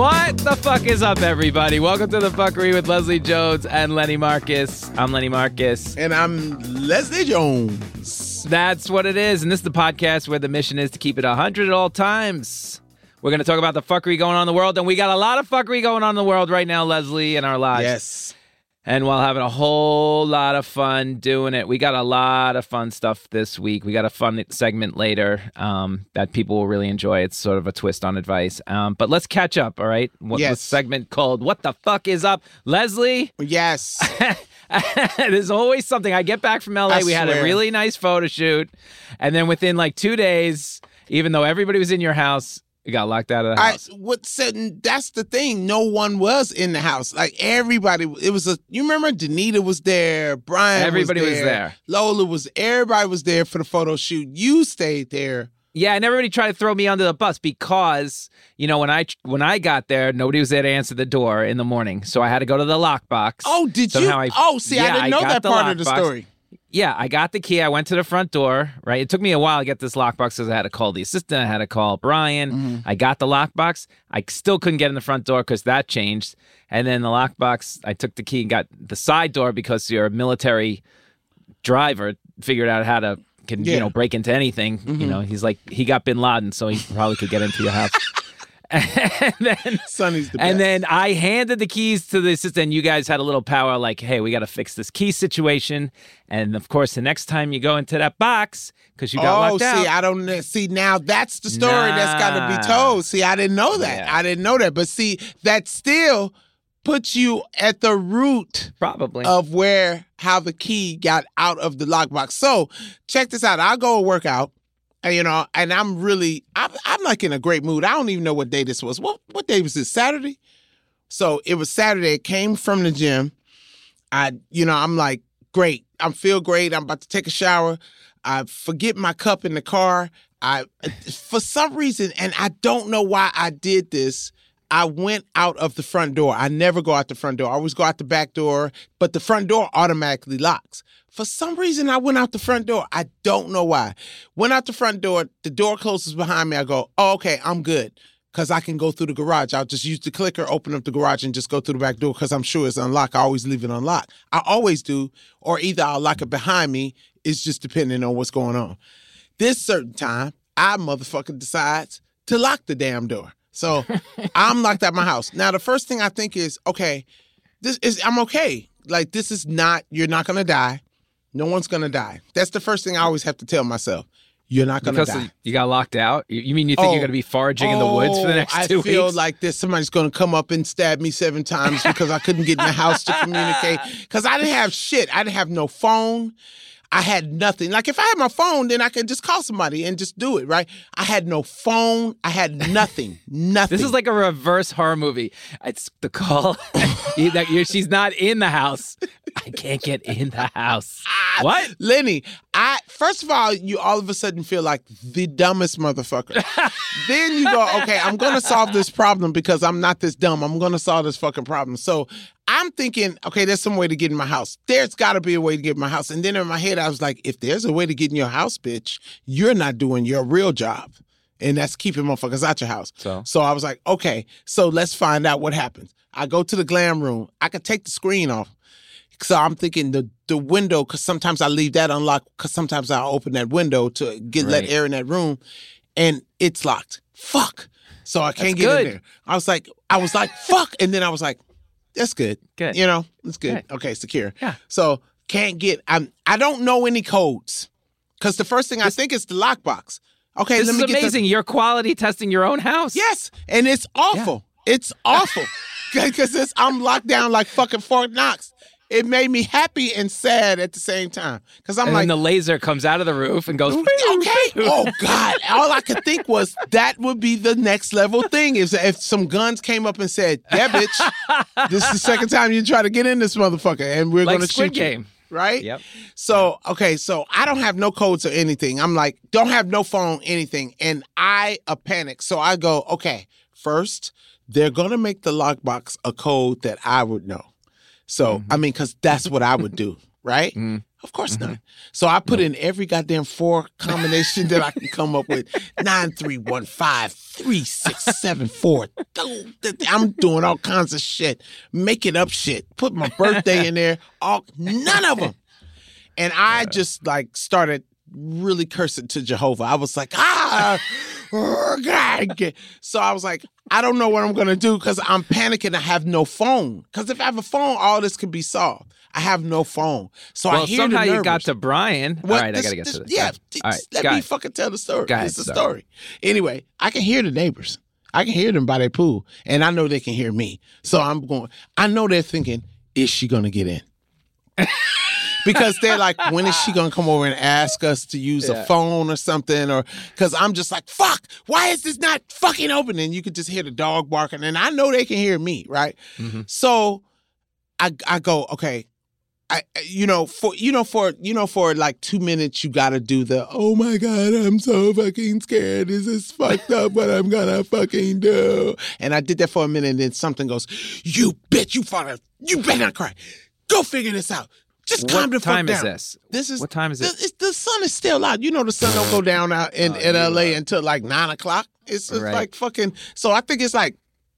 What the fuck is up, everybody? Welcome to the fuckery with Leslie Jones and Lenny Marcus. I'm Lenny Marcus. And I'm Leslie Jones. That's what it is. And this is the podcast where the mission is to keep it 100 at all times. We're going to talk about the fuckery going on in the world. And we got a lot of fuckery going on in the world right now, Leslie, in our lives. Yes. And while having a whole lot of fun doing it, we got a lot of fun stuff this week. We got a fun segment later um, that people will really enjoy. It's sort of a twist on advice. Um, but let's catch up, all right? What Yes. the segment called "What the fuck is up?" Leslie, Yes. there's always something. I get back from LA. I we had a really nice photo shoot, and then within like two days, even though everybody was in your house, we got locked out of the I house. what said that's the thing. No one was in the house. Like everybody it was a you remember Danita was there, Brian Everybody was was there, there. Lola was everybody was there for the photo shoot. You stayed there. Yeah, and everybody tried to throw me under the bus because you know when I when I got there, nobody was there to answer the door in the morning, so I had to go to the lockbox. Oh, did Somehow you? I- oh, see, Yeah, I didn't know got that part of the story. Yeah, I got the key. I went to the front door. Right, it took me a while to get this lockbox because I had to call the assistant. I had to call Brian. Mm-hmm. I got the lockbox. I still couldn't get in the front door because that changed. And then the lockbox, I took the key and got the side door because your military driver figured out how to can you Yeah. Mm-hmm. know break into anything. You know, he's like he got Bin Laden, so he probably could get into your house. and then Sonny's the and then I handed the keys to the assistant. And you guys had a little power, like, "Hey, we got to fix this key situation." And of course, the next time you go into that box because you got oh, locked out. Oh, see. I don't see now. That's the story that's got to be told. See, I didn't know that. Yeah. I didn't know that. But see, that still puts you at the root Probably. of where how the key got out of the lockbox. So check this out. I'll go work out. And you know, and I'm really I'm I'm like in a great mood. I don't even know what day this was. What what day was this? Saturday? So it was Saturday. It came from the gym. I, you know, I'm like, great. I feel great. I'm about to take a shower. I forget my cup in the car. I, for some reason, and I don't know why I did this. I went out of the front door. I never go out the front door. I always go out the back door, but the front door automatically locks. For some reason, I went out the front door. I don't know why. Went out the front door. The door closes behind me. I go, oh, okay, I'm good because I can go through the garage. I'll just use the clicker, open up the garage, and just go through the back door because I'm sure it's unlocked. I always leave it unlocked. I always do, or either I'll lock it behind me. It's just depending on what's going on. This certain time, I motherfucker decides to lock the damn door. So I'm locked at my house. Now the first thing I think is, okay, this is I'm okay. Like this is not you're not gonna die. No one's gonna die. That's the first thing I always have to tell myself. You're not gonna because die. you got locked out. You, mean you think Oh. you're to be foraging in the woods for the Oh, next I two feel weeks? like this somebody's to come up and stab me seven times because I couldn't get in the house to communicate. Because I didn't have shit. I didn't have no phone. I had nothing. Like if I had my phone, then I could just call somebody and just do it, right? I had no phone. I had nothing. Nothing. This is like a reverse horror movie. It's the call that she's not in the house. I can't get in the house. Ah, What? Lenny, I first of all, you all of a sudden feel like the dumbest motherfucker. then you go, okay, I'm gonna solve this problem because I'm not this dumb. I'm gonna solve this fucking problem. So I'm thinking, okay, there's some way to get in my house. There's gotta be a way to get in my house. And then in my head, I was like, if there's a way to get in your house, bitch, you're not doing your real job. And that's keeping motherfuckers out your house. So? So I was like, okay, so let's find out what happens. I go to the glam room. I could take the screen off. So I'm thinking the the window, because sometimes I leave that unlocked, because sometimes I open that window to get let air in that room, and it's locked. Fuck. So I can't That's get good. in there. I was like, I was like, fuck, and then I was like, that's good. Good. You know, it's good. Good. Okay, secure. Yeah. So can't get. I'm. I don't know any codes, because the first thing I think is the lockbox. Okay, This let is me get the- amazing. You're quality testing your own house. Yes, and it's awful. It's awful because I'm locked down like fucking Fort Knox. It made me happy and sad at the same time because I'm And like, the laser comes out of the roof and goes. okay, oh god. All I could think was that would be the next level thing is if some guns came up and said, "Yeah, bitch, this is the second time you try to get in this motherfucker, and we're Like gonna Squid shoot you." Right? Yep. So, okay, so I don't have no codes or anything. I'm like, don't have no phone, anything. And I a panic. So I go, okay, first, they're gonna make the lockbox a code that I would know. So, mm-hmm. I mean, because that's what I would do, right? Mm-hmm. Of course not. Mm-hmm. So I put in every goddamn four combination that I can come up with. Nine, three, one, five, three, six, seven, four. I'm doing all kinds of shit, making up shit. Put my birthday in there. All none of them. And I just like started really cursing to Jehovah. I was like, ah. So I was like, I don't know what I'm gonna do because I'm panicking. I have no phone. Because if I have a phone, all this could be solved. I have no phone. So well, I hear somehow you got to Brian. What- All right, this- I gotta get this- to this. Yeah, All right, let me ahead. fucking tell the story. Go ahead, it's the story. Anyway, I can hear the neighbors. I can hear them by their pool, and I know they can hear me. So I'm going. I know they're thinking, "Is she gonna get in?" because they're like, "When is she gonna come over and ask us to use Yeah. a phone or something?" Or because I'm just like, "Fuck! Why is this not fucking open?" And you could just hear the dog barking, and I know they can hear me, right? Mhm. So I I go, okay. I you know for you know for you know for like two minutes you gotta do the oh my god I'm so fucking scared this is fucked up what I'm gonna fucking do and I did that for a minute and then something goes you bitch you father you better not cry go figure this out just calm the What fuck time down is this? this is What time is it? the sun is still out you know the sun don't go oh, down out in, Oh, in LA until like nine o'clock it's, it's Right. like fucking so I think it's like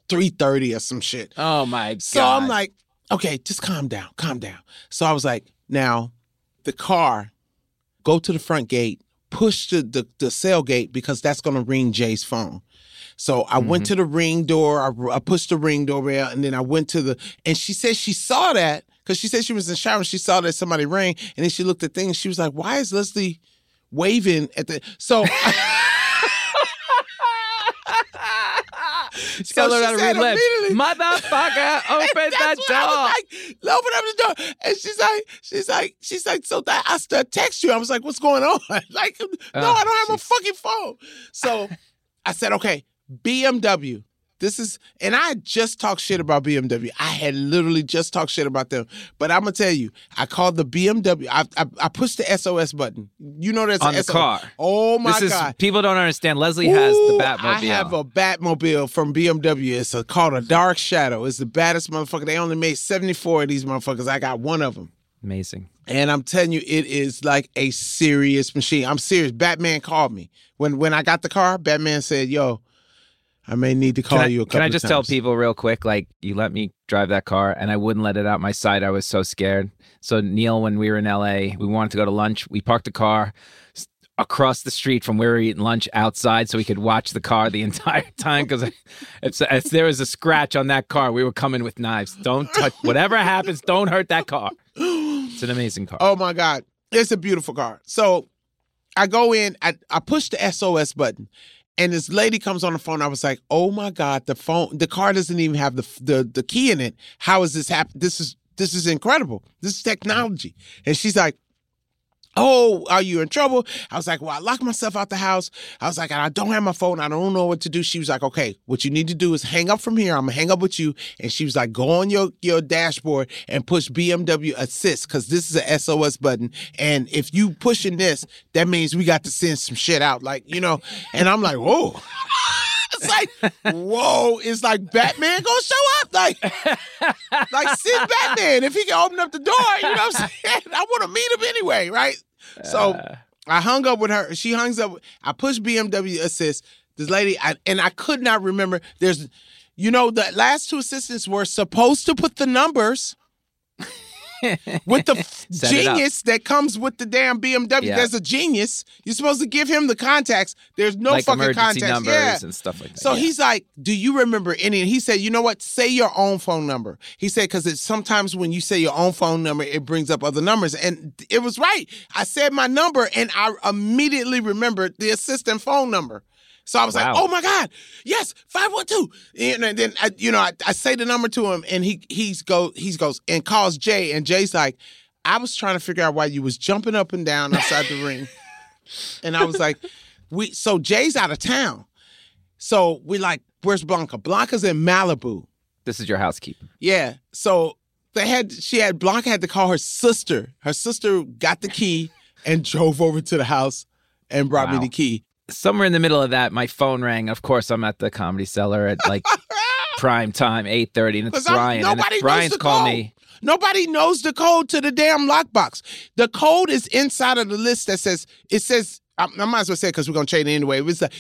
three thirty or some shit Oh my god. so I'm like, okay, just calm down, calm down. So I was like, now the car, go to the front gate, push the the, the cell gate because that's gonna ring Jay's phone. So I went mm-hmm. to the ring door, I, I pushed the ring doorbell, and then I went to the and she said she saw that because she said she was in the shower and she saw that somebody rang, and then she looked at things. She was like, why is Leslie waving at the so She's So she how to said read lips. immediately- Motherfucker, open That's that I was door. like, open up the door. And she's like, she's like, she's like, so that I still text you. I was like, what's going on? like, no, Oh, I don't have a fucking phone. So I said, okay, BMW. This is, and I just talked shit about BMW. I had literally just talked shit about them. But I'm gonna tell you, I called the BMW. I I, I pushed the SOS button. You know that's On the SOS. car. Oh my this is god. people don't understand. Leslie has the Batmobile. I have a Batmobile from BMW. It's a, called a Dark Shadow. It's the baddest motherfucker. They only made 74 of these motherfuckers. I got one of them. Amazing. And I'm telling you, it is like a serious machine. I'm serious. Batman called me. When when I got the car, Batman said, yo, I may need to call Can I, you a couple can I just tell people real quick? Like, you let me drive that car, and I wouldn't let it out my sight. I was so scared. So Neil, when we were in LA, we wanted to go to lunch. We parked the car across the street from where we were eating lunch outside, so we could watch the car the entire time. Because if, if there was a scratch on that car, we were coming with knives. Don't touch. Whatever happens, don't hurt that car. It's an amazing car. Oh my God. It's a beautiful car. So I go in, I, I push the SOS button, and this lady comes on the phone. I was like, oh my God, the phone, the car doesn't even have the the, the key in it. How is this happen? This is this is incredible. This is technology. And she's like, Oh, are you in trouble? I was like, Well, I locked myself out the house. I was like, I don't have my phone. I don't know what to do. She was like, Okay, what you need to do is hang up from here. I'm gonna hang up with you. And she was like, Go on your, your dashboard and push BMW assist because this is a SOS button. And if you pushing this, that means we got to send some shit out. Like, you know, and I'm like, Whoa. It's like, whoa, it's like Batman gonna show up. Like, like send Batman if he can open up the door. You know what I'm saying? I want to meet him anyway, right? So I hung up with her. She hangs up. I pushed BMW assist. This lady, I, and I could not remember. There's, you know, the last two assistants were supposed to put the numbers with the f- Set it up. genius that comes with the damn BMW. Yeah. There's a genius. You're supposed to give him the contacts. There's no like fucking contacts. numbers Yeah. and stuff like that. So yeah. he's like, "Do you remember any?" And he said, "You know what? Say your own phone number." He said, "Because it's sometimes when you say your own phone number, it brings up other numbers." And it was right. I said my number, and I immediately remembered the assistant phone number. So I was like, "Oh my god, yes, five one two. And then I, you know, I, I say the number to him, and he he's go he's goes and calls Jay, and Jay's like, "I was trying to figure out why you was jumping up and down outside the ring," and I was like, "We." So Jay's out of town. So we like, where's Blanca? Blanca's in Malibu. this is your housekeeper. Yeah. So they had she had Blanca had to call her sister. Her sister got the key and drove over to the house and brought Wow. me the key. Somewhere in the middle of that, my phone rang. Of course, I'm at the comedy cellar at like prime time, eight thirty, and it's Brian. And nobody if Brian's called me. Nobody knows the code to the damn lockbox. The code is inside of the list that says it says. I, I might as well say because we're gonna trade it anyway. It was like,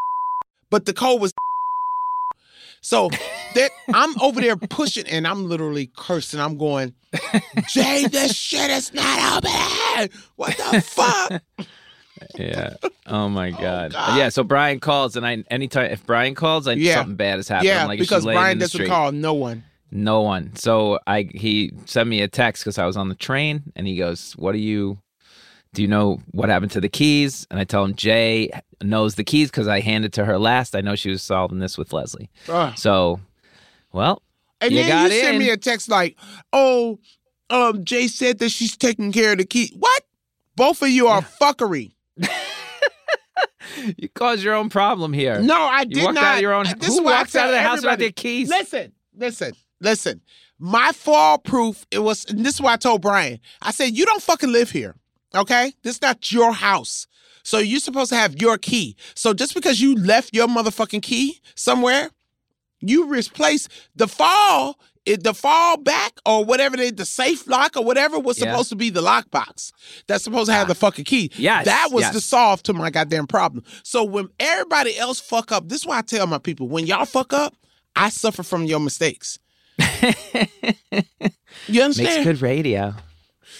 but the code was. So that I'm over there pushing and I'm literally cursing. I'm going, Jay, this shit is not open. What the fuck? Yeah. Oh my god. God. Yeah. So Brian calls, and I anytime if Brian calls, I Yeah. something bad has happened. yeah, like, because Brian doesn't street? call no one. No one. So I he sent me a text because I was on the train, and he goes, "What do you? Do you know what happened to the keys?" And I tell him Jay knows the keys because I handed to her last. I know she was solving this with Leslie. Ugh. So, well, And You then you send me a text like, "Oh, um, Jay said that she's taking care of the key." What? Both of you are fuckery. you caused your own problem here. No, I you did walked not. out of your own. This is walks out of the house without their keys? Listen, listen, listen. My fall proof. It was. And this is why I told Brian. I said, "You don't fucking live here, okay? This is not your house." So you're supposed to have your key. So just because you left your motherfucking key somewhere, you replace the fall, it, the fall back or whatever they, the safe lock or whatever was Yeah. supposed to be the lockbox. That's supposed to have the ah. fucking key. Yes, that was yes. the solve to my goddamn problem. So when everybody else fuck up, this is why I tell my people: when y'all fuck up, I suffer from your mistakes. You understand? Makes good radio.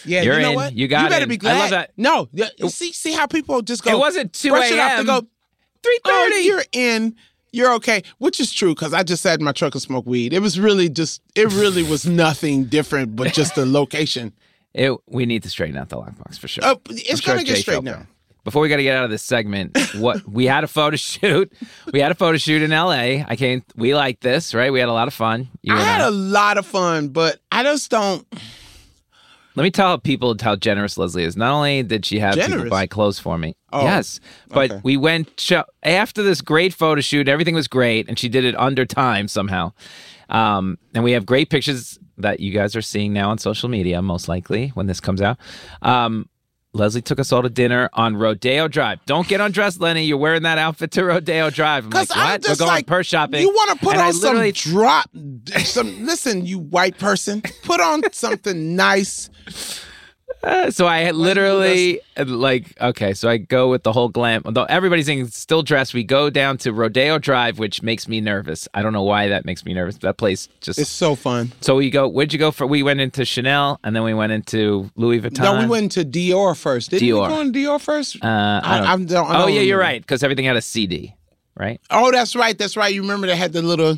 Yeah, You're you know in. what? You got You better be I glad. love that. No, see, see how people just go. it wasn't two brush it off. A.m. go, oh, Three oh, thirty. you're in. You're okay, which is true because I just sat in my truck and smoked weed. It was really just, it really was nothing different, but just the location. It, we need to straighten out the lockbox for sure. Uh, it's sure gonna get straightened out. Before we got to get out of this segment, what we had a photo shoot. We had a photo shoot in L.A. I came. We like this, right? We had a lot of fun. You I had a lot of fun, but I just don't. Let me tell people how generous Leslie is. Not only did she have people buy clothes for me, Oh, yes, but okay. we went after this great photo shoot. Everything was great, and she did it under time somehow. Um, and we have great pictures that you guys are seeing now on social media, most likely when this comes out. Um, Leslie took us all to dinner on Rodeo Drive. Don't get undressed, Lenny. You're wearing that outfit to Rodeo Drive. I'm like, what? I'm just We're going like, purse shopping. You want to put And I on some literally- drop, some. Listen, you white person, put on something nice. Uh, so I literally uh, like okay, so I go with the whole glam. Although everybody's saying still dressed, we go down to Rodeo Drive, which makes me nervous. I don't know why that makes me nervous. That place just. It's so fun. so we go. Where'd you go for? We went into Chanel, and then we went into Louis Vuitton. No, we went to Dior first. Didn't Dior. we go on Dior first? Uh, I don't, I'm- don't- I oh don't yeah, you're right because everything had a CD, right? Oh, that's right. That's right. You remember they had the little.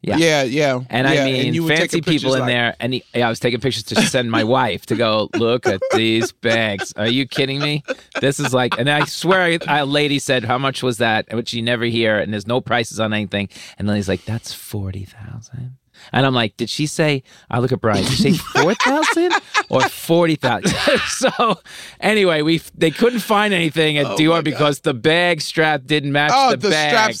Yeah. Yeah, yeah. And yeah, I mean, you fancy people in like- there. And he, yeah, I was taking pictures to send my wife to go, look at these bags. Are you kidding me? This is like, and I swear a lady said, how much was that? Which you never hear. And there's no prices on anything. And then he's like, that's 40,000. And I'm like, did she say, I look at Brian, did she say 4,000 or 40,000? so anyway, we they couldn't find anything at Oh, Dior because the bag strap didn't match Oh, the, the, bag.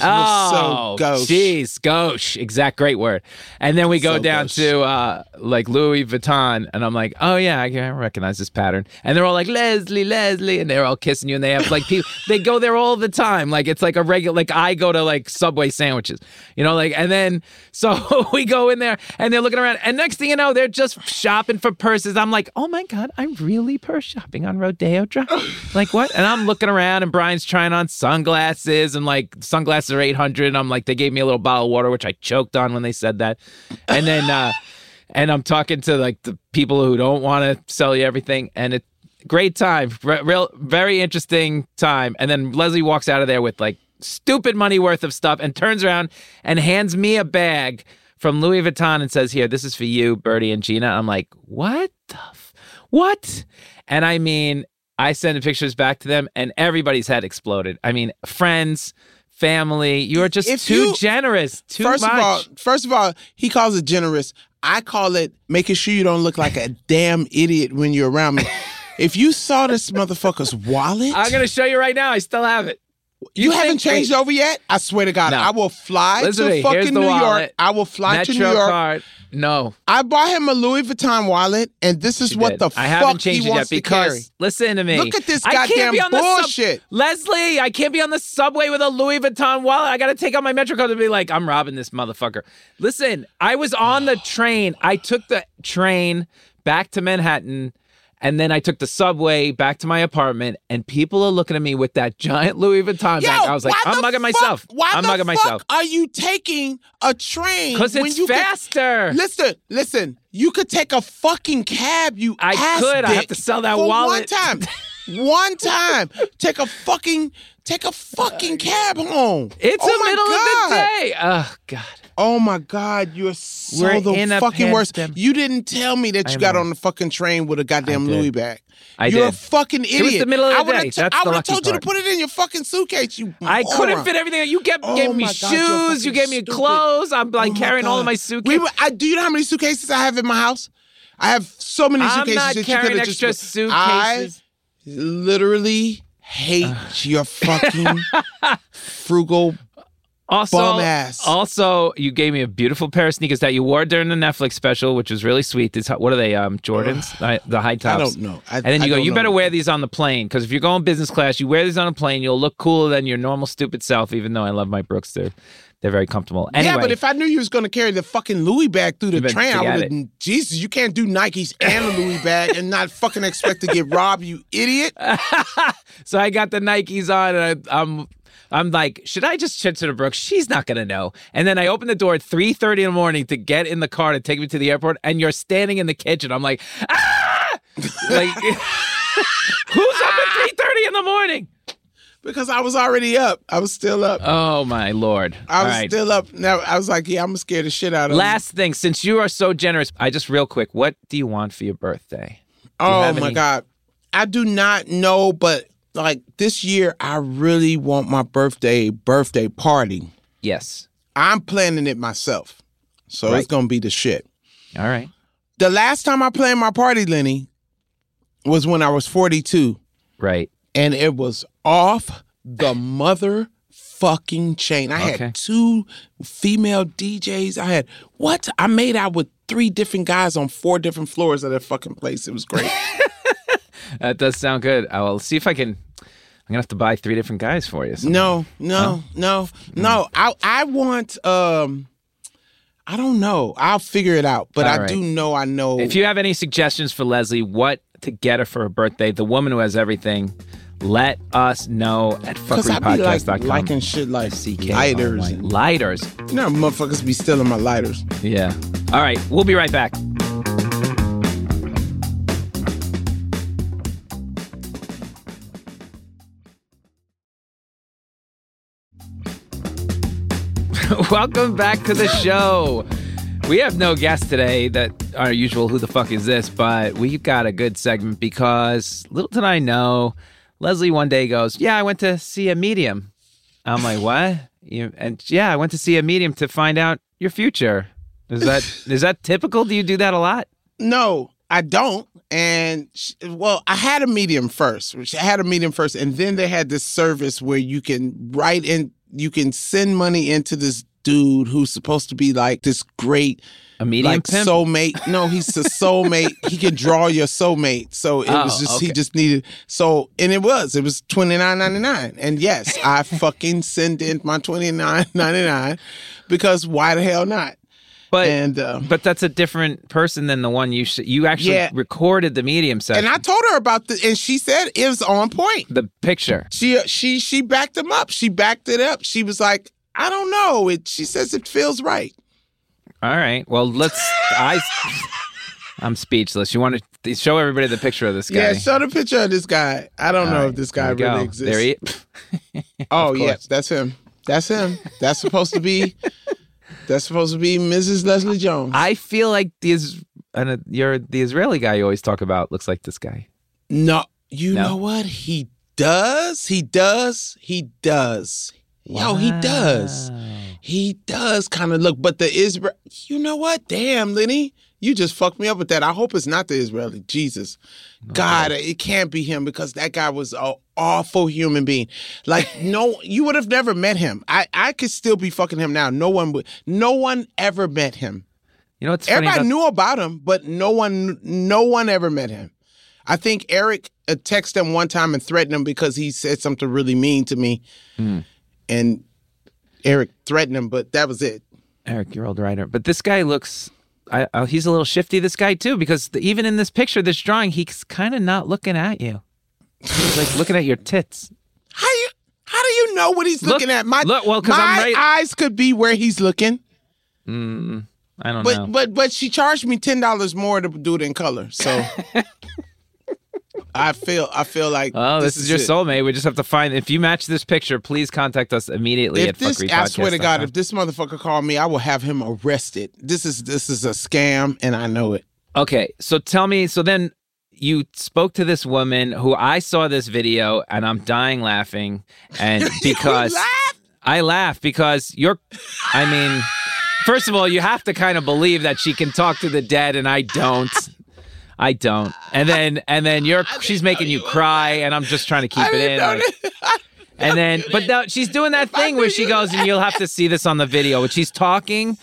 Oh, so gauche. jeez, gauche, exact great word. And then we go So down gauche. to uh, like Louis Vuitton, and I'm like, oh yeah, I can recognize this pattern. And they're all like Leslie, Leslie, and they're all kissing you, and they have like people, they go there all the time, like it's like a regular, like I go to like Subway sandwiches, you know, like, and then so we go in there, and they're looking around, and next thing you know, they're just shopping for purses. I'm like, oh my god, I'm really purse shopping on Rodeo Drive, like what? And I'm looking around, and Brian's trying on sunglasses, and like sunglasses are 800. And I'm like, they gave me a little bottle of water, which I choked on when they said that, and then. uh and I'm talking to like the people who don't want to sell you everything, and it great time, Re- real very interesting time. And then Leslie walks out of there with like stupid money worth of stuff, and turns around and hands me a bag from Louis Vuitton and says, "Here, this is for you, Bertie and Gina." I'm like, "What the f- what?" And I mean, I send pictures back to them, and everybody's head exploded. I mean, friends. Family, you are just If too you- generous. Too first much. of all, first of all, he calls it generous. I call it making sure you don't look like a damn idiot when you're around me. if you saw this motherfucker's wallet, I'm gonna show you right now. I still have it. You, haven't think- changed over yet? I swear to God, No. I will fly Listen to fucking New York. I will fly Metro to New York. card. No, I bought him a Louis Vuitton wallet, and this is she what did. the I fuck haven't changed he it yet wants to because carry. listen to me. Look at this goddamn the sub- bullshit. Leslie, I can't be on the subway with a Louis Vuitton wallet. I got to take out my Metro card to be like, I'm robbing this motherfucker. Listen, I was on the train. I took the train back to Manhattan. And then I took the subway back to my apartment, and people are looking at me with that giant Louis Vuitton Yo, bag. I was like, I'm mugging fuck- myself. Why I'm the mugging fuck myself. Are you taking a train? Because when it's you could- faster. listen, listen. You could take a fucking cab. You I could. I have to sell that wallet. one time. one time. Take a fucking take a fucking cab home. It's oh the middle God. of the day. Oh, God. Oh my God, you're so We're the fucking worst. You didn't tell me that I you got know. on the fucking train with a goddamn Louis bag. I You're a fucking idiot. was the middle of the I day. t- That's I would have told you to put it in your fucking suitcase. You. I couldn't fit everything. You get, Oh gave me God, shoes. You gave me stupid. clothes. I'm like Oh carrying all of God. my We suitcase. were, I, do you know how many suitcases I have in my house? I have so many I'm suitcases not that you carrying could have extra just. suitcases. I literally hate your fucking frugal also, bum ass. also, you gave me a beautiful pair of sneakers that you wore during the Netflix special, which was really sweet. These, what are they? Um, Jordans, the high tops. I don't know. I, And then you I go, you know. better wear these on the plane because if you're going business class, you wear these on a plane, you'll look cooler than your normal stupid self. Even though I love my Brooks, they're they're very comfortable. Anyway, Yeah, but if I knew you was going to carry the fucking Louis bag through the train, I would have. Jesus, you can't do Nikes and a Louis bag and not fucking expect to get robbed, you idiot. so I got the Nikes on, and I, I'm I'm like, should I just shit to the Brooks? She's not gonna know. And then I open the door at three thirty in the morning to get in the car to take me to the airport, and you're standing in the kitchen. I'm like, ah, like who's up at three thirty in the morning? Because I was already up. I was still up. Oh my lord! I was right. still up. Now I was like, yeah, I'm scared the shit out of him. Last thing, since you are so generous, I just real quick, what do you want for your birthday? Do Oh have my any- god, I do not know, but like this year, I really want my birthday birthday party. Yes. I'm planning it myself, so Right. it's gonna be the shit. All right. The last time I planned my party, Lenny, was when I was 42. Right. and it was off the mother fucking chain. I Okay. had two female DJs. I had what? I made out with three different guys on four different floors of that fucking place. It was great. That does sound good. I will see if I can. I'm gonna have to buy three different guys for you. no, no, no, no. I I want um I don't know. I'll figure it out. But All I right. do know I know If you have any suggestions for Leslie, what to get her for her birthday, the woman who has everything, let us know at because I be like fuckerypodcast.com. liking shit like CK lighters. online. and- Lighters. you know, motherfuckers be stealing my lighters. Yeah. All right. We'll be right back. Welcome back to the show. We have no guest today that our usual who the fuck is this, but we've got a good segment because little did I know, Leslie one day goes, Yeah, I went to see a medium. I'm like, What? You, and yeah, I went to see a medium to find out your future. Is that is that typical? Do you do that a lot? No, I don't. And sh- well, I had a medium first. I had a medium first, and then they had this service where you can write in, you can send money into this dude who's supposed to be like this great A medium like pimp? soulmate. No, he's a soulmate. he can draw your soulmate. So it Oh, was just he just needed so and it was. It was twenty nine ninety nine. And yes, I fucking send in my twenty nine ninety nine because why the hell not? but and uh, but that's a different person than the one you sh- you actually Yeah. recorded the medium session. and I told her about the and she said it was on point. the picture. She she she backed him up. She backed it up. She was like, I don't know. It she says it feels right. All right. Well, let's. I. I'm speechless. You want to show everybody the picture of this guy? Yeah, show the picture of this guy. I don't All know right, if this guy really go. exists. There he. Oh yeah, that's him. That's him. That's supposed to be. That's supposed to be Mrs. Leslie Jones. I feel like the Is- and uh, you're the Israeli guy you always talk about looks like this guy. no, you No? know what he does? He does. He does. Yo, he does. He does kind of look. But the Israel. You know what? Damn, Lenny. You just fucked me up with that. I hope it's not the Israeli. Jesus. God, it can't be him because that guy was an awful human being. Like, no, you would have never met him. I, I could still be fucking him now. No one would, no one ever met him. You know what's Everybody about- knew about him, but no one, no one ever met him. I think Eric uh, texted him one time and threatened him because he said something really mean to me, Hmm. And Eric threatened him, but that was it. Eric, your old writer. But this guy looks. I, uh, he's a little shifty. This guy too, because the, even in this picture, this drawing, he's kind of not looking at you. He's like looking at your tits. How you? How do you know what he's Look- looking at? My look, well, my right- eyes could be where he's looking, Mm, I don't but know. but but she charged me ten dollars more to do it in color. So I feel I feel like Oh, this, is, your it. soulmate. We just have to find. If you match this picture, please contact us immediately If at this, I swear to God, if this motherfucker called me, I will have him arrested. This is this is a scam, and I know it. Okay, so tell me. So then you spoke to this woman who I saw this video, and I'm dying laughing, and because laugh? I laugh because you're. I mean, first of all, you have to kind of believe that she can talk to the dead, and I don't. I don't. And then and then you're she's making you cry, and I'm just trying to keep it in. like- and then, but no, she's doing that thing where she goes, and you'll have to see this on the video. When she's talking,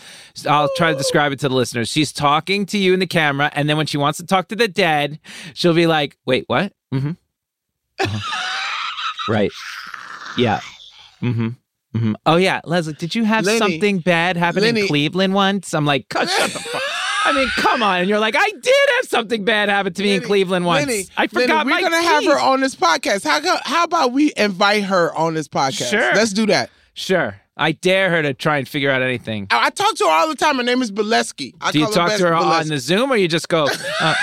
I'll try to describe it to the listeners. She's talking to you in the camera, and then when she wants to talk to the dead, she'll be like, "Wait, what? Mm-hmm. right? Yeah. Mm-hmm. Mm-hmm. Oh yeah, Leslie, did you have Lenny, something bad happen in Cleveland once? I'm like, "God, shut the fuck. I mean, come on. And you're like, I did have something bad happen to me in Cleveland once. Lenny, I forgot Lenny, my We're gonna have her on this podcast. How how about we invite her on this podcast? Sure. let's do that. Sure. I dare her to try and figure out anything. I, I talk to her all the time. Her name is Bolesky. I Do you call talk to her Bes- on the Zoom or you just go, uh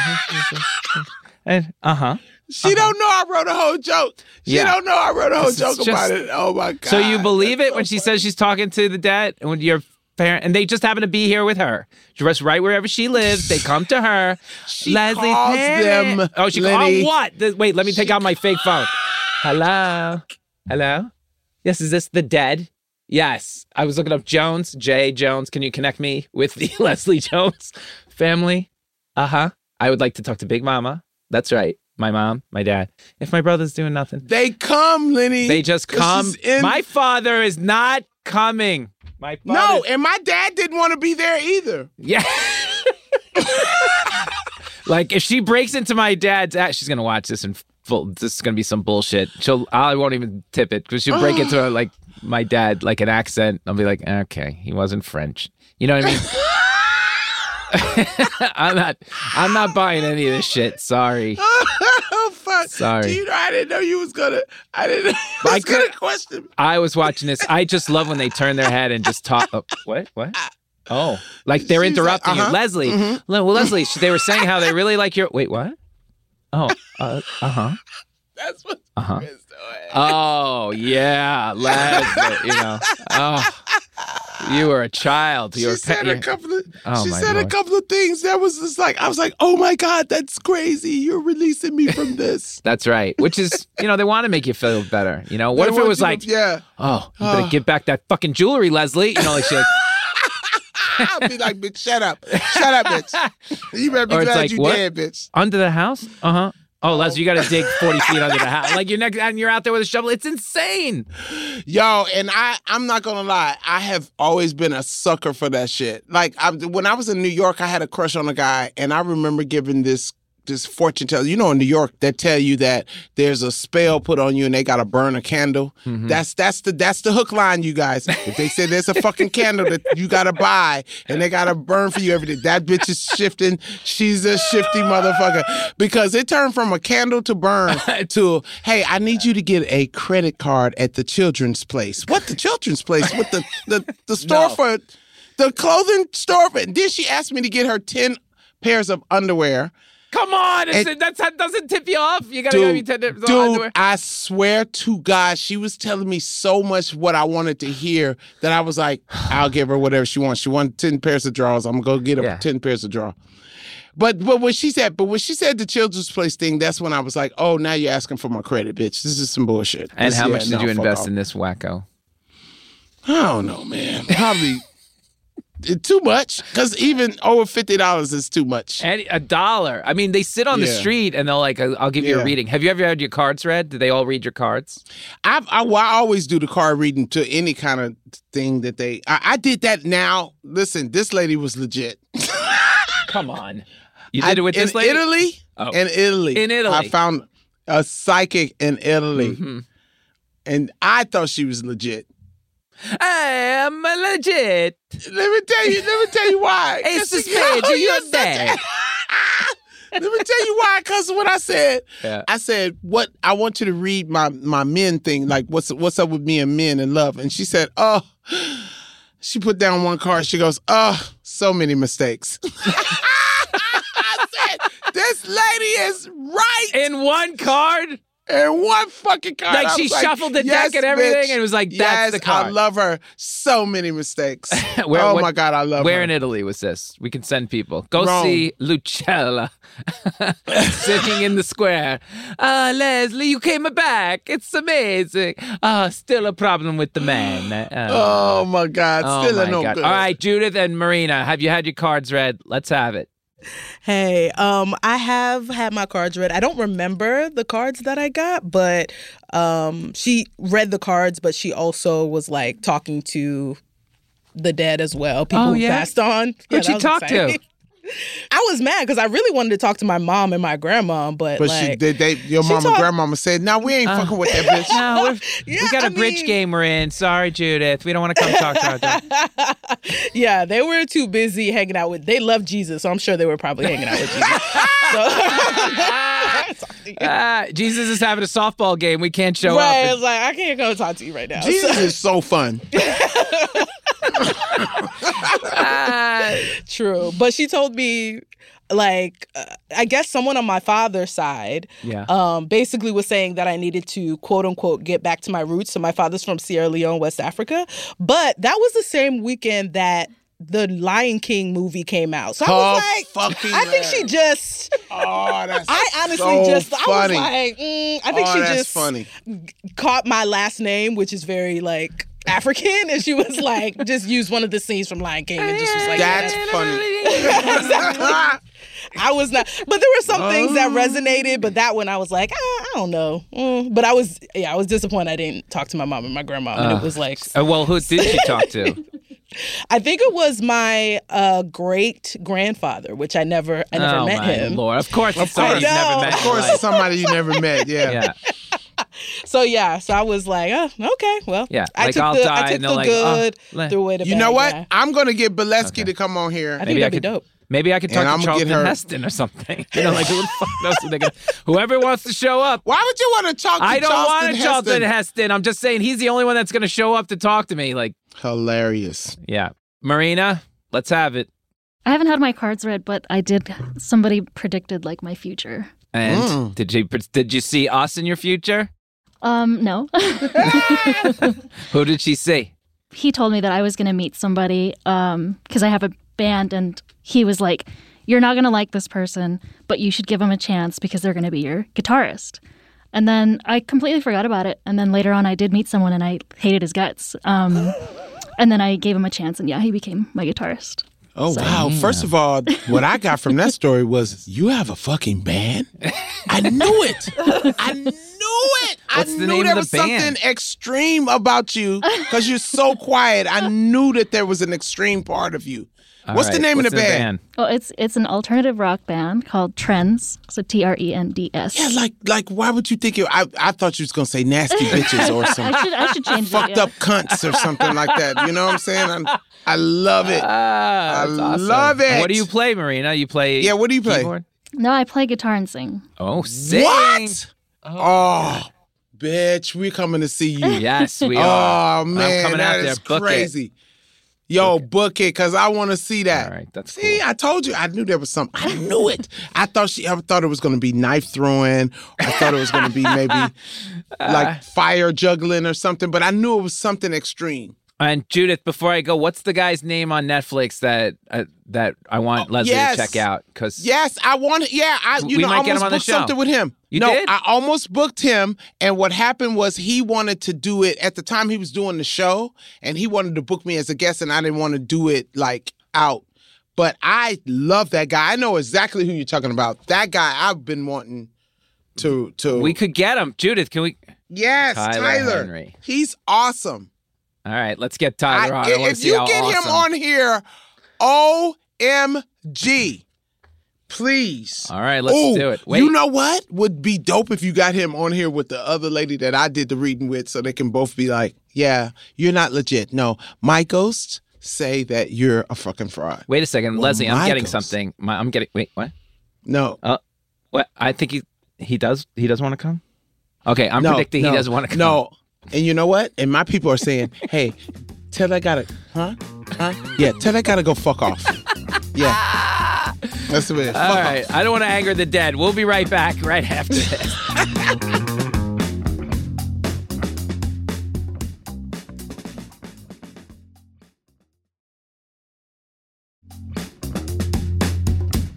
huh? She don't know I wrote a whole joke. She Yeah. don't know I wrote a whole joke just- about it. Oh my god! So you believe That's it when so she says she's talking to the dad and when your parent, and they just happen to be here with her, just right wherever she lives. They come to her. She Leslie's calls parent. them, Oh, she Lenny. Oh, what? The- wait, let me take out my fake phone. Hello, hello. Yes, is this the dead? Yes, I was looking up Jones, J Jones. Can you connect me with the Leslie Jones family? Uh huh. I would like to talk to Big Mama. That's right. My mom, my dad. If my brother's doing nothing, They come, Lenny. they just come. in- My father is not coming. My no, and my dad didn't want to be there either. Yeah. like if she breaks into my dad's, ah, she's gonna watch this and full. This is gonna be some bullshit. She'll. I won't even tip it because she'll break into like my dad, like an accent. I'll be like, okay, he wasn't French. You know what I mean? I'm not. I'm not buying any of this shit. Sorry. Fuck! Sorry. Do you know I didn't know you was gonna. I didn't. I I was gonna couldn't- question. I was watching this. I just love when they turn their head and just talk. Oh, what? What? Oh, like they're She's like, interrupting uh-huh, you, Leslie. Le- Well, Leslie, they were saying how they really like your. Wait, what? Oh, uh huh. That's what. Uh-huh. Oh yeah, Leslie. You know. Oh, you were a child. You she were. said a couple of. Oh, she said a couple of things that was just like I was like, oh my god, that's crazy. You're releasing me from this. That's right. Which is, you know, they want to make you feel better. You know, what They if it was you to- like, yeah. oh, you better Oh. give back that fucking jewelry, Leslie. You know, like shit. I'll be like, bitch, shut up, shut up, bitch. You better be Or glad like, you what? dead, bitch. under the house. Uh huh. Oh, Les, you got to dig forty feet under the house. Like you're next, and you're out there with a shovel. It's insane. Yo, and I, I'm not gonna lie, I have always been a sucker for that shit. Like, I, when I was in New York, I had a crush on a guy, and I remember giving this this fortune teller. You know, in New York, they tell you that there's a spell put on you, and they gotta burn a candle. Mm-hmm. That's that's the that's the hook line, you guys. If they say there's a fucking candle that you gotta buy, and they gotta burn for you every day, that bitch is shifting. She's a shifty motherfucker because it turned from a candle to burn to hey, I need you to get a credit card at the children's place. What the children's place? What the the, the store No. for the clothing store for? Then she asked me to get her ten pairs of underwear. Come on, it's, And- that's, that doesn't tip you off. You gotta go Dude, be dude, underwear. I swear to God, she was telling me so much what I wanted to hear that I was like, I'll give her whatever she wants. She wanted 10 pairs of drawers. I'm gonna go get her Yeah. 10 pairs of drawers. But but when she said, but when she said the children's place thing, that's when I was like, oh, now you're asking for my credit, bitch. This is some bullshit. And This- how yeah, much did no, you invest off. in this wacko? I don't know, man. Probably it- too much because even over fifty dollars is too much. And a dollar. I mean, they sit on the street and they'll like, I'll give you a reading. Have you ever had your cards read? Do they all read your cards? I, I, well, I always do the card reading to any kind of thing that they. I, I did that now. Listen, this lady was legit. Come on. You did it with in this lady? Italy. Oh. In Italy. In Italy. I found a psychic in Italy, Mhm. and I thought she was legit. I am legit. Let me tell you. Let me tell you why. Ace 'Cause of she- spades, you're dead. Let me tell you why. Because what I said, Yeah. I said, "What? I want you to read my my men thing. Like, what's what's up with me and men and love?" And she said, "Oh." She put down one card. She goes, "Oh, so many mistakes." I said, "This lady is right." In one card? And one fucking card. Like she shuffled the yes, deck and everything bitch. and it was like, that's yes, the card. I love her. So many mistakes. Where- oh what- my god, I love her. Where her. in Italy was this? We can send people. Go Rome. see Lucella sitting in the square. Ah, Leslie, you came back. It's amazing. Ah, still a problem with the man. Uh, Oh my god, oh still my a no God. good. All right, Judith and Marina, have you had your cards read? Let's have it. Hey, um, I have had my cards read. I don't remember the cards that I got, but um, she read the cards, but she also was like talking to the dead as well. People Oh, who yeah? passed on. Who'd she that was talk to? Exciting. I was mad because I really wanted to talk to my mom and my grandma, but, But like, she, they, they, your mom mama, talked- grandmama said, "Now we ain't Uh, fucking with that bitch." No, we're, we got a I bridge mean- game we're in. Sorry, Judith. We don't want to come talk to our dad. yeah, they were too busy hanging out with. They love Jesus, so I'm sure they were probably hanging out with Jesus. So, Ah, Jesus is having a softball game. We can't show right? up. It's like I can't go talk to you right now. Jesus So- is so fun. Ah, True. But she told me like uh, I guess someone on my father's side yeah. um basically was saying that I needed to quote unquote get back to my roots. So my father's from Sierra Leone, West Africa. But that was the same weekend that the Lion King movie came out. So I was like I think she just Oh, that's I honestly so just I was like mm, I think oh, she just funny. caught my last name, which is very like African, and she was like, just used one of the scenes from Lion King and just was like, That's yeah. funny. I was not, but there were some things that Oh. resonated, but that one I was like, ah, I don't know. Mm. But I was, yeah, I was disappointed I didn't talk to my mom and my grandma. and it was like, Uh, well, who did she talk to? I think it was my uh, great grandfather, which I never, I never oh met my him. lord! Of course, it's Of course. somebody you've never met. of course, your it's life. somebody you never met. Yeah. Yeah. So yeah, so I was like, oh, okay, well, Yeah, I like, took I'll the, die, I took and the like, oh, good, le- threw away the You bad, know what? yeah. I'm gonna get Bolesky Okay. to come on here. I think Maybe that'd be could- dope. Maybe I could talk And to I'ma Charlton her- Heston or something. You know, like who the fuck knows who they gonna, whoever wants to show up. Why would you want to talk to I don't Charleston want a Charlton Heston? Heston. I'm just saying he's the only one that's going to show up to talk to me. Like, Hilarious. yeah, Marina, let's have it. I haven't had my cards read, but I did. Somebody predicted like my future. And Mm. did you did you see us in your future? Um, no. Who did she see? he told me that I was going to meet somebody um because I have a band and he was like you're not going to like this person but you should give them a chance because they're going to be your guitarist. And then I completely forgot about it and then later on I did meet someone and I hated his guts. Um and then I gave him a chance and yeah, he became my guitarist. Oh wow! First of all, what I got from that story was you have a fucking band. I knew it. I knew it. What's I the knew name there of was the band? something extreme about you because you're so quiet. I knew that there was an extreme part of you. All What's the right, name of what's the band? Well, it's it's an alternative rock band called Trends. So T R E N D S. Yeah, like like why would you think you? I I thought you was gonna say nasty bitches or some I should I should change fucked it. yeah. up cunts or something like that. You know what I'm saying? I, I love it. Ah, I awesome. love it. What do you play, Marina? You play? Yeah, what do you play? keyboard? No, I play guitar and sing. Oh, sing. What? Oh, bitch, we're coming to see you. Yes, we are. Oh man, coming that out there. is Book it. Yo, book it, cause I want to see that. All right, that's See, cool. I told you, I knew there was something. I knew it. I thought she. I thought it was gonna be knife throwing. I thought it was gonna be maybe Uh. like fire juggling or something. But I knew it was something extreme. And Judith, before I go, what's the guy's name on Netflix that uh, that I want Leslie yes. to check out? Because Yes, I want. Yeah, I you We know might get almost him on the booked show. something with him. You no, did? I almost booked him, and what happened was he wanted to do it at the time he was doing the show, and he wanted to book me as a guest, and I didn't want to do it like out. But I love that guy. I know exactly who you're talking about. That guy I've been wanting to to. we could get him. Judith, can we? yes, Tyler Tyler. He's awesome. All right, let's get Tyler I- on. I if you get awesome. him on here, OMG. Please. All right, let's Ooh, do it. Wait, You know what would be dope if you got him on here with the other lady that I did the reading with so they can both be like, yeah, you're not legit. No, my ghosts say that you're a fucking fraud. wait a second, Well, Leslie. I'm getting ghost. something. My, I'm getting. Wait, what? No. Uh, what? I think he he does. He does want to come. Okay, I'm no, predicting no, he doesn't want to come. No. And you know what? And my people are saying, hey, tell that guy to, huh? Huh? Yeah, tell that guy to go fuck off. Yeah. That's the way. All Fuck off. I don't want to anger the dead. We'll be right back right after this.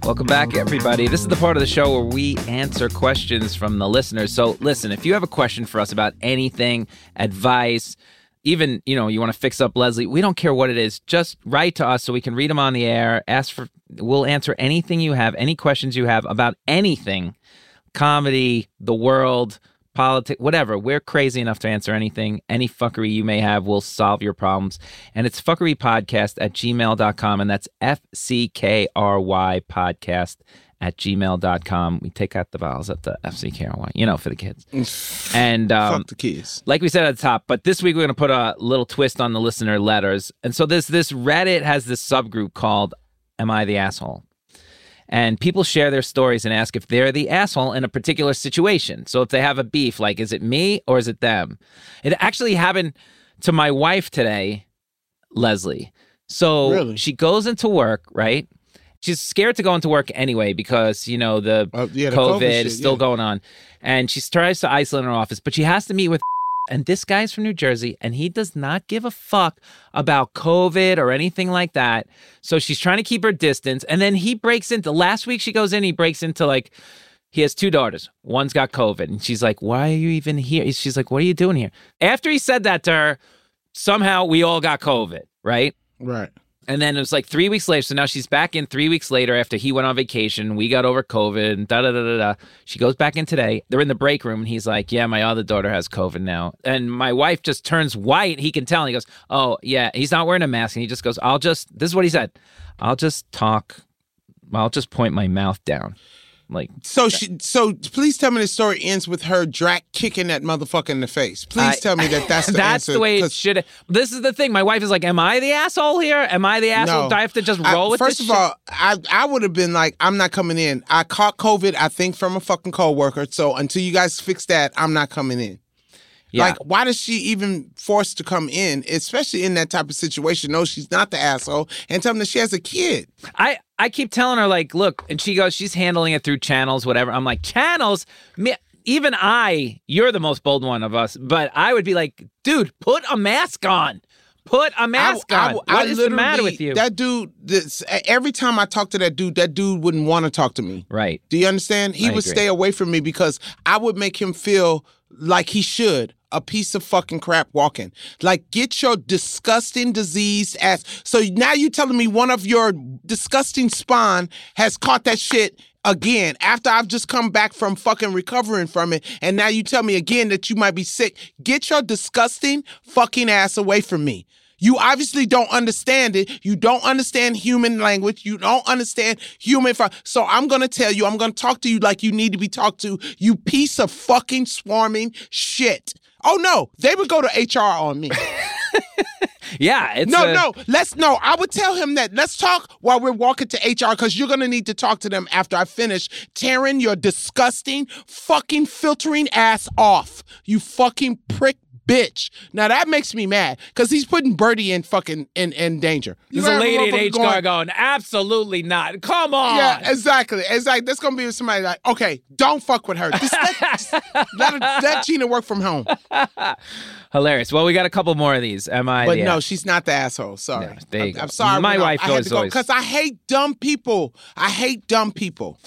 Welcome back, everybody. This is the part of the show where we answer questions from the listeners. So, listen, if you have a question for us about anything, advice, even you know you want to fix up Leslie, we don't care what it is. Just write to us so we can read them on the air. Ask for, we'll answer anything you have, any questions you have about anything, comedy, the world, politics, whatever. We're crazy enough to answer anything. Any fuckery you may have, we'll solve your problems. And it's fuckerypodcast at gmail.com. And that's F C K R Y podcast at gmail.com. We take out the vowels at the F C K R Y, you know, for the kids. And um, Fuck the kids. like we said at the top, but this week we're going to put a little twist on the listener letters. And so this this Reddit has this subgroup called "Am I the asshole?" And people share their stories and ask if they're the asshole in a particular situation. So if they have a beef, like is it me or is it them? It actually happened to my wife today, Leslie. So Really? she goes into work, right? She's scared to go into work anyway because you know the Uh, yeah, the COVID, shit, is still yeah. going on. And she tries to isolate her office, but she has to meet with. And this guy's from New Jersey, and he does not give a fuck about COVID or anything like that. So she's trying to keep her distance. And then he breaks into last week, she goes in, he breaks into like, he has two daughters. One's got COVID. And she's like, Why are you even here? She's like, What are you doing here? After he said that to her, somehow we all got COVID, right? Right. And then it was like three weeks later. So now she's back in three weeks later after he went on vacation. We got over COVID and da da da da da. She goes back in today. They're in the break room and he's like, Yeah, my other daughter has COVID now. And my wife just turns white. He can tell. And he goes, Oh, yeah, he's not wearing a mask. And he just goes, I'll just, this is what he said. I'll just talk. I'll just point my mouth down. Like, So she, so please tell me the story ends with her Drac kicking that motherfucker in the face. Please I- tell me that that's the that's answer. the way it should. This is the thing. My wife is like, Am I the asshole here? Am I the asshole? No. Do I have to just I- roll with First this of shit? all, I I would have been like, I'm not coming in. I caught COVID, I think, from a fucking coworker. So until you guys fix that, I'm not coming in. Yeah. Like, why does she even force to come in, especially in that type of situation? No, she's not the asshole, and tell them that she has a kid. I I keep telling her like, look, and she goes, she's handling it through channels, whatever. I'm like, channels. Me, even I, you're the most bold one of us, but I would be like, dude, put a mask on. Put a mask I- I- on. I what is the matter with you? That dude. This, every time I talk to that dude, that dude wouldn't want to talk to me. right. Do you understand? He I would agree. stay away from me because I would make him feel like he should. A piece of fucking crap walking. Like, get your disgusting diseased ass. So now you're telling me one of your disgusting spawn has caught that shit again after I've just come back from fucking recovering from it. And now you tell me again that you might be sick. Get your disgusting fucking ass away from me. You obviously don't understand it. You don't understand human language. You don't understand human. So I'm going to tell you, I'm going to talk to you like you need to be talked to, you piece of fucking swarming shit. Oh no, they would go to HR on me. Yeah. It's no, a- no, let's no. I would tell him that. Let's talk while we're walking to HR because you're gonna need to talk to them after I finish tearing your disgusting, fucking filtering ass off. You fucking prick bitch. Now that makes me mad because he's putting Birdie in fucking in, in danger. You There's a have lady at H car going, absolutely not. Come on. Yeah, exactly. It's like that's gonna be somebody like, okay, don't fuck with her. Just let, just let, her, let Gina work from home. Hilarious. Well, we got a couple more of these. Am I? But the- no, she's not the asshole. Sorry. No, there you I'm, go. I'm sorry. My wife I had always- to because I hate dumb people. I hate dumb people.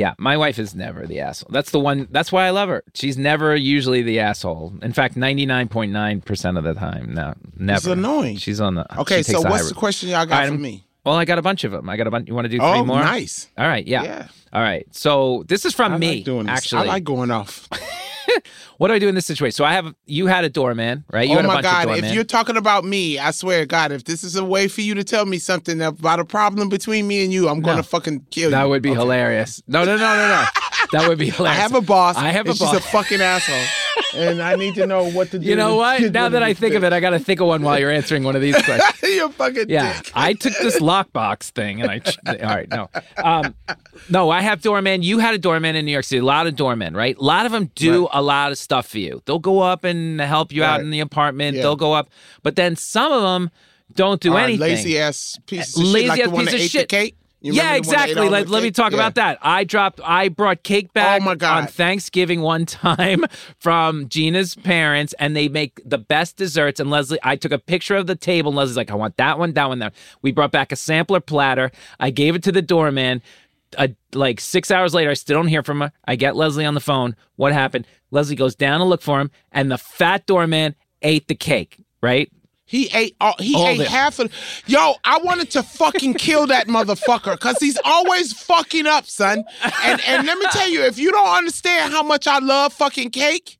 Yeah, my wife is never the asshole. That's the one. That's why I love her. She's never usually the asshole. In fact, ninety nine point nine percent of the time, no, never. She's annoying. She's on the. Okay, so what's the question y'all got right, for me? Well, I got a bunch of them. I got a bunch. You want to do three Oh, more? nice. All right. Yeah. Yeah. All right. So this is from I me. like doing this. Actually, I like going off. what do I do in this situation? So I have. You had a doorman, right? You oh had a my bunch God! of If you're talking about me, I swear God, if this is a way for you to tell me something about a problem between me and you, I'm gonna fucking kill you. that would be Okay. hilarious. No, no, no, no, no. That would be hilarious. I have a boss. I have a boss. She's a fucking asshole, and I need to know what to do. you know what? Now that I think of it, I got to think of one while you're answering one of these questions. you're a fucking Yeah, dick. I took this lockbox thing and I. All right, no, um, no, I have doorman. You had a doorman in New York City. A lot of doormen, right? A lot of them do a lot of stuff for you. They'll go up and help you out in the apartment. Yeah. They'll go up, but then some of them don't do right, anything. Lazy ass piece of Lazy shit, like ass the one piece that of ate shit. the cake. You yeah, remember the one that ate exactly. Let, let me talk Yeah. about that. I dropped, I brought cake back Oh my God. on Thanksgiving one time from Gina's parents, and they make the best desserts. And Leslie, I took a picture of the table, and Leslie's like, I want that one, that one, that. one." We brought back a sampler platter. I gave it to the doorman. Uh, like six hours later, I still don't hear from her. I get Leslie on the phone. What happened? Leslie goes down to look for him, and the fat doorman ate the cake. Right? He ate all, he All ate half of Yo, I wanted to fucking kill that motherfucker cuz he's always fucking up, son. And and let me tell you, if you don't understand how much I love fucking cake,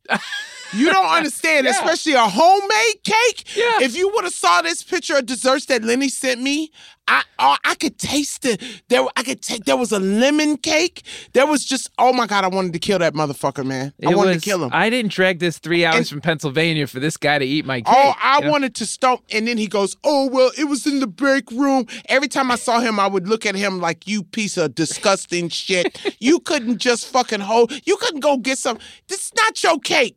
you don't understand, especially a homemade cake. Yeah. If you would have saw this picture of desserts that Lenny sent me, I oh, I could taste it. There I could take there was a lemon cake. There was just oh my god, I wanted to kill that motherfucker, man. I It wanted was- to kill him. I didn't drag this three hours And- from Pennsylvania for this guy to eat my oh, cake. Oh, I you know? wanted to stomp. And then he goes, Oh, well, it was in the break room. Every time I saw him, I would look at him like, You piece of disgusting shit. You couldn't just fucking hold, you couldn't go get some. This is not your cake.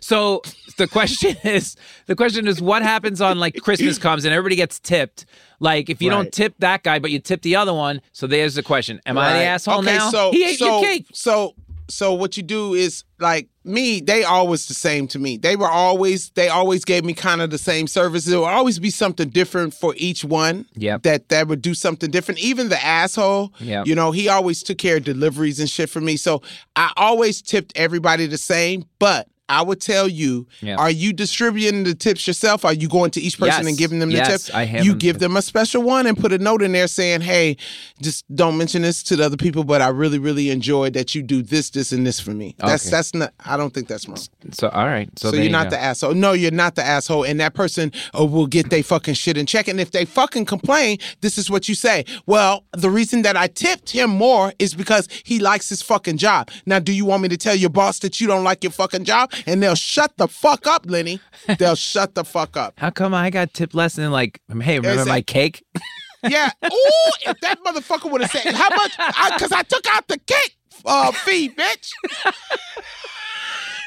So the question is, the question is, what happens on like Christmas comes and everybody gets tipped? Like if you don't tip that guy, but you tip the other one. So there's the question: Am I the Right. asshole okay, now? So, he ate so, your cake. So, so what you do is like me, they always the same to me. They were always, they always gave me kind of the same service. There would always be something different for each one. Yep. That that would do something different. Even the asshole. Yep. You know, he always took care of deliveries and shit for me. So I always tipped everybody the same, but I would tell you, Yeah. are you distributing the tips yourself? Are you going to each person Yes. and giving them the Yes, tip? I have you them give them a special one and put a note in there saying, "Hey, just don't mention this to the other people, but I really, really enjoyed that you do this, this, and this for me." That's Okay. that's not. I don't think that's wrong. So all right. So, So, you're you not go. the asshole. No, you're not the asshole. And that person uh, will get their fucking shit in check. And if they fucking complain, this is what you say. Well, the reason that I tipped him more is because he likes his fucking job. Now, do you want me to tell your boss that you don't like your fucking job? And they'll shut the fuck up, Lenny. They'll shut the fuck up. How come I got tipped less than like? Hey, remember my cake? Yeah. Ooh, if that motherfucker would have said, how much? Because I, took out the cake uh, fee, bitch.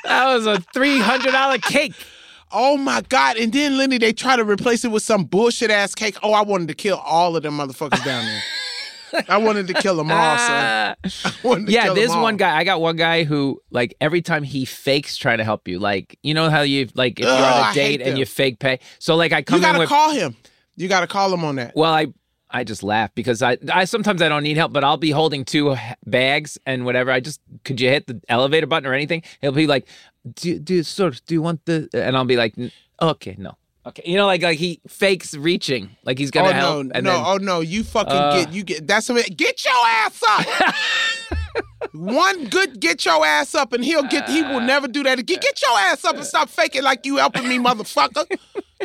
That was a three hundred dollar cake. Oh my God. And then, Lenny, they try to replace it with some bullshit ass cake. Oh, I wanted to kill all of them motherfuckers down there. I wanted to kill them all, son. Ah. To yeah, there's one guy. I got one guy who, like, every time he fakes trying to help you, like, you know how you, like, if Ugh, you're on a date and them. you fake pay. So, like, I come You gotta with, call him. You gotta call him on that. well, I, I just laugh because I, I sometimes I don't need help, but I'll be holding two bags and whatever. I just, could you hit the elevator button or anything? He'll be like, do, do, sir, do you want the, and I'll be like, okay, no. Okay, you know, like like he fakes reaching, like he's gonna oh help, no, and no, then oh no! You fucking Uh. get you get that's what get your ass up. One good get your ass up, and he'll get. He will never do that again. Get your ass up and stop faking like you helping me, motherfucker.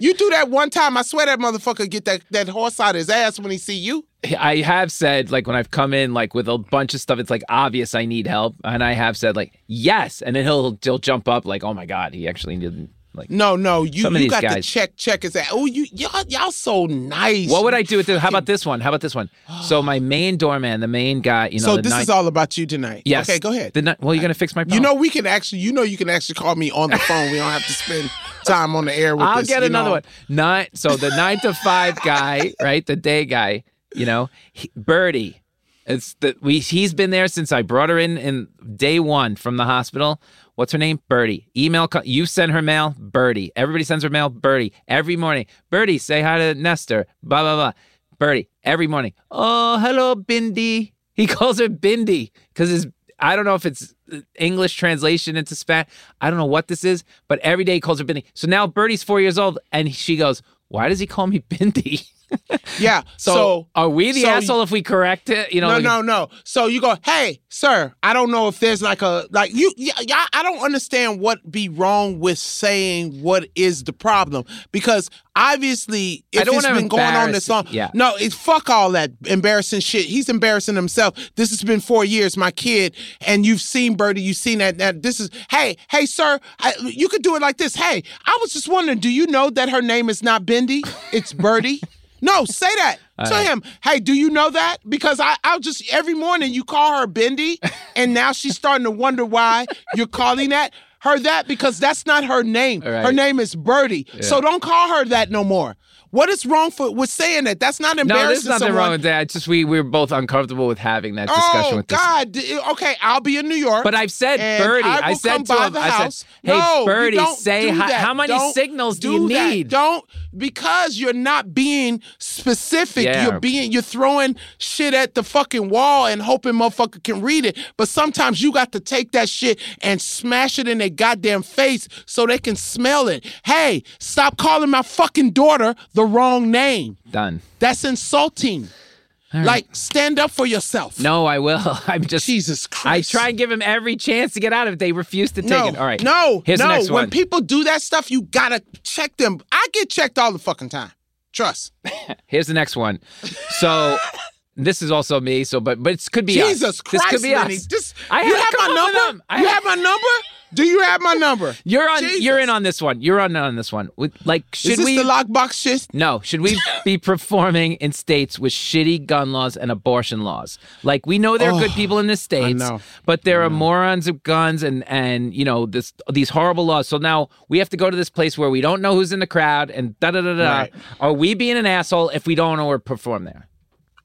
You do that one time, I swear that motherfucker get that that horse out of his ass when he see you. I have said like when I've come in like with a bunch of stuff, it's like obvious I need help, and I have said like yes, and then he'll he'll jump up like oh my god, he actually didn't Like, No, no, you Some of you these got to check check his ass. Oh, you y'all y'all so nice. what would I do with this? How about this one? How about this one? So my main doorman, the main guy, you know, so this night- is all about you tonight. Yes. Okay, go ahead. The night- well, you're gonna fix my Problem. You know we can actually. You know you can actually call me on the phone. We don't have to spend time on the air with I'll this. get another know? one. Nine. So the nine to five guy, right? The day guy. You know, he, Birdie. It's the we. He's been there since I brought her in in day one from the hospital. What's her name? Birdie. Email. You send her mail. Birdie. Everybody sends her mail. Birdie. Every morning. Birdie, say hi to Nestor. Blah blah blah. Birdie. Every morning. Oh, hello, Bindi. He calls her Bindi because his. I don't know if it's uh, English translation into Spanish. I don't know what this is, but every day he calls her Bindi. So now Birdie's four years old, and she goes, "Why does he call me Bindi?" Yeah. So, So, are we the so- asshole if we correct it? You know, no, like- no, no. So you go, hey, sir. I don't know if there's like a like you. Yeah, yeah, I don't understand what be wrong with saying what is the problem because obviously I if don't it's been going on this long. Yeah. no, it's fuck all that embarrassing shit. He's embarrassing himself. This has been four years, my kid, and you've seen Birdie. You've seen that. That this is. Hey, hey, sir. I, you could do it like this. Hey, I was just wondering. Do you know that her name is not Bendy? It's Birdie. No, say that to right. him. Hey, do you know that? Because I, I'll just every morning you call her Bendy, and now she's starting to wonder why you're calling that her that because that's not her name. Right. Her name is Birdie. So don't call her that no more. What is wrong for with saying that? That's not embarrassing. No, there's nothing someone. wrong with that. It's just we we were both uncomfortable with having that discussion Oh with this. God! Okay, I'll be in New York. But I've said, Birdie, I, I, said to him, I said, hey, no, Birdie, say hi- how many Don't signals do you that. need? Don't because you're not being specific. Yeah. You're being you're throwing shit at the fucking wall and hoping motherfucker can read it. But sometimes you got to take that shit and smash it in their goddamn face so they can smell it. Hey, stop calling my fucking daughter the wrong name. Done. That's insulting. Like stand up for yourself. No, I will. I'm just. Jesus Christ. I try and give him every chance to get out of it. They refuse to take no, it. All right. No, Here's no. the next when people do that stuff, you gotta check them. I get checked all the fucking time. Trust. Here's the next one. So this is also me. So, but but it could be us. Jesus Christ, This could be Lenny. us. This, I you have my number? them. I You had- have my number? Do you have my number? You're on. Jesus. You're in on this one. You're on on this one. Like, should Is this we? the lockbox shit? No, should we be performing in states with shitty gun laws and abortion laws? Like we know there are good oh, people in the states, but there are mm. morons of guns and and you know this these horrible laws. So now we have to go to this place where we don't know who's in the crowd and da da da da. Right. Are we being an asshole if we don't know or perform there?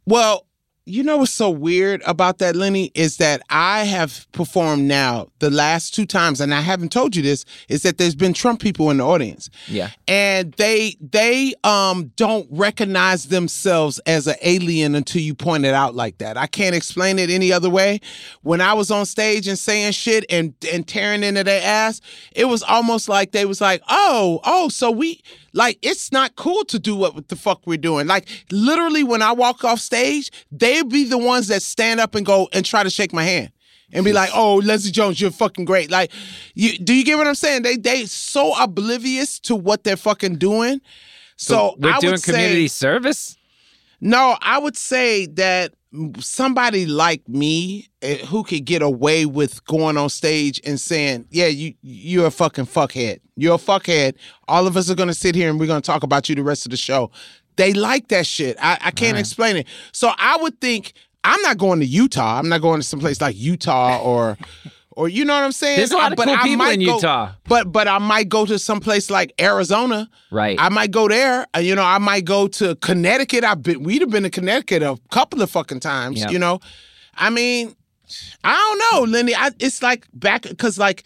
Well, you know what's so weird about that, Lenny, is that I have performed now the last two times, and I haven't told you this, is that there's been Trump people in the audience. Yeah. And they they um don't recognize themselves as an alien until you point it out like that. I can't explain it any other way. When I was on stage and saying shit and and tearing into their ass, it was almost like they was like, oh, oh, so we like it's not cool to do what the fuck we're doing. Like literally when I walk off stage, they'd be the ones that stand up and go and try to shake my hand. And be like, oh, Leslie Jones, you're fucking great. Like, you do you get what I'm saying? They they so oblivious to what they're fucking doing. So, we're I doing community say, service. no, I would say that somebody like me eh, who could get away with going on stage and saying, "Yeah, you you're a fucking fuckhead. You're a fuckhead." All of us are gonna sit here and we're gonna talk about you the rest of the show. They like that shit. I, I can't explain it. So I would think I'm not going to Utah. I'm not going to someplace like Utah or. Or you know what I'm saying? There's a lot of but cool I people might in go- Utah. But but I might go to someplace like Arizona. Right. I might go there. uh, You know, I might go to Connecticut. I've been. We'd have been to Connecticut a couple of fucking times. Yep. You know, I mean, I don't know, Lenny. I, it's like back because like.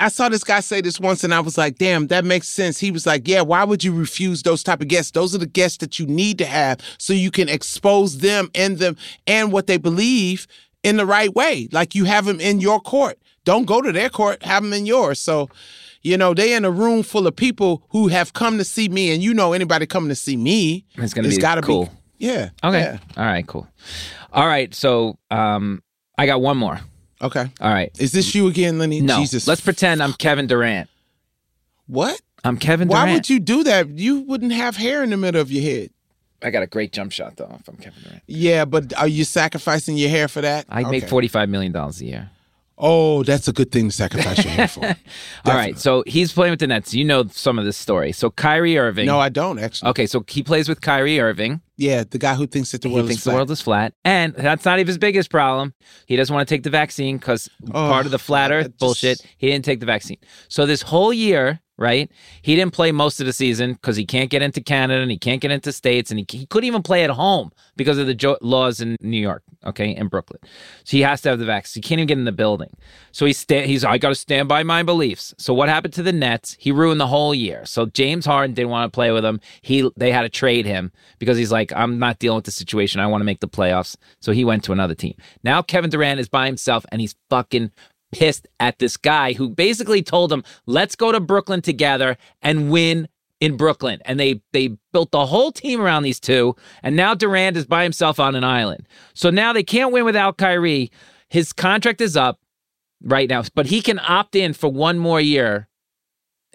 I saw this guy say this once, and I was like, "Damn, that makes sense." He was like, "Yeah, why would you refuse those type of guests? Those are the guests that you need to have, so you can expose them and them and what they believe in the right way. Like you have them in your court. Don't go to their court. Have them in yours. So, you know, they in a room full of people who have come to see me, and you know, anybody coming to see me, It's gonna it's be gotta cool. Be, yeah. Okay. yeah. All right. Cool. All right. So um, I got one more. Okay. All right. Is this you again, Lenny? No. Jesus. Let's pretend I'm Kevin Durant. What? I'm Kevin Durant. Why would you do that? You wouldn't have hair in the middle of your head. I got a great jump shot though. If I'm Kevin Durant, Yeah, but are you sacrificing your hair for that? I make forty five million dollars a year. Oh, that's a good thing to sacrifice your hair for. All right, so he's playing with the Nets. You know some of this story. So Kyrie Irving. No, I don't actually. Okay, so he plays with Kyrie Irving. Yeah, the guy who thinks that the He world thinks is the flat. world is flat, and that's not even his biggest problem. He doesn't want to take the vaccine because part of the oh, flat Earth just- bullshit. He didn't take the vaccine. So this whole year, right? He didn't play most of the season because he can't get into Canada and he can't get into states, and he, he couldn't even play at home because of the jo- laws in New York, okay, in Brooklyn. So he has to have the vaccine. He can't even get in the building. So he's sta- he's I got to stand by my beliefs. So what happened to the Nets? He ruined the whole year. So James Harden didn't want to play with him. He they had to trade him because he's like I'm not dealing with the situation. I want to make the playoffs. So he went to another team. Now Kevin Durant is by himself and he's fucking pissed at this guy who basically told him, "Let's go to Brooklyn together and win in Brooklyn." And they they built the whole team around these two, and now Durant is by himself on an island. So now they can't win without Kyrie. His contract is up right now, but he can opt in for one more year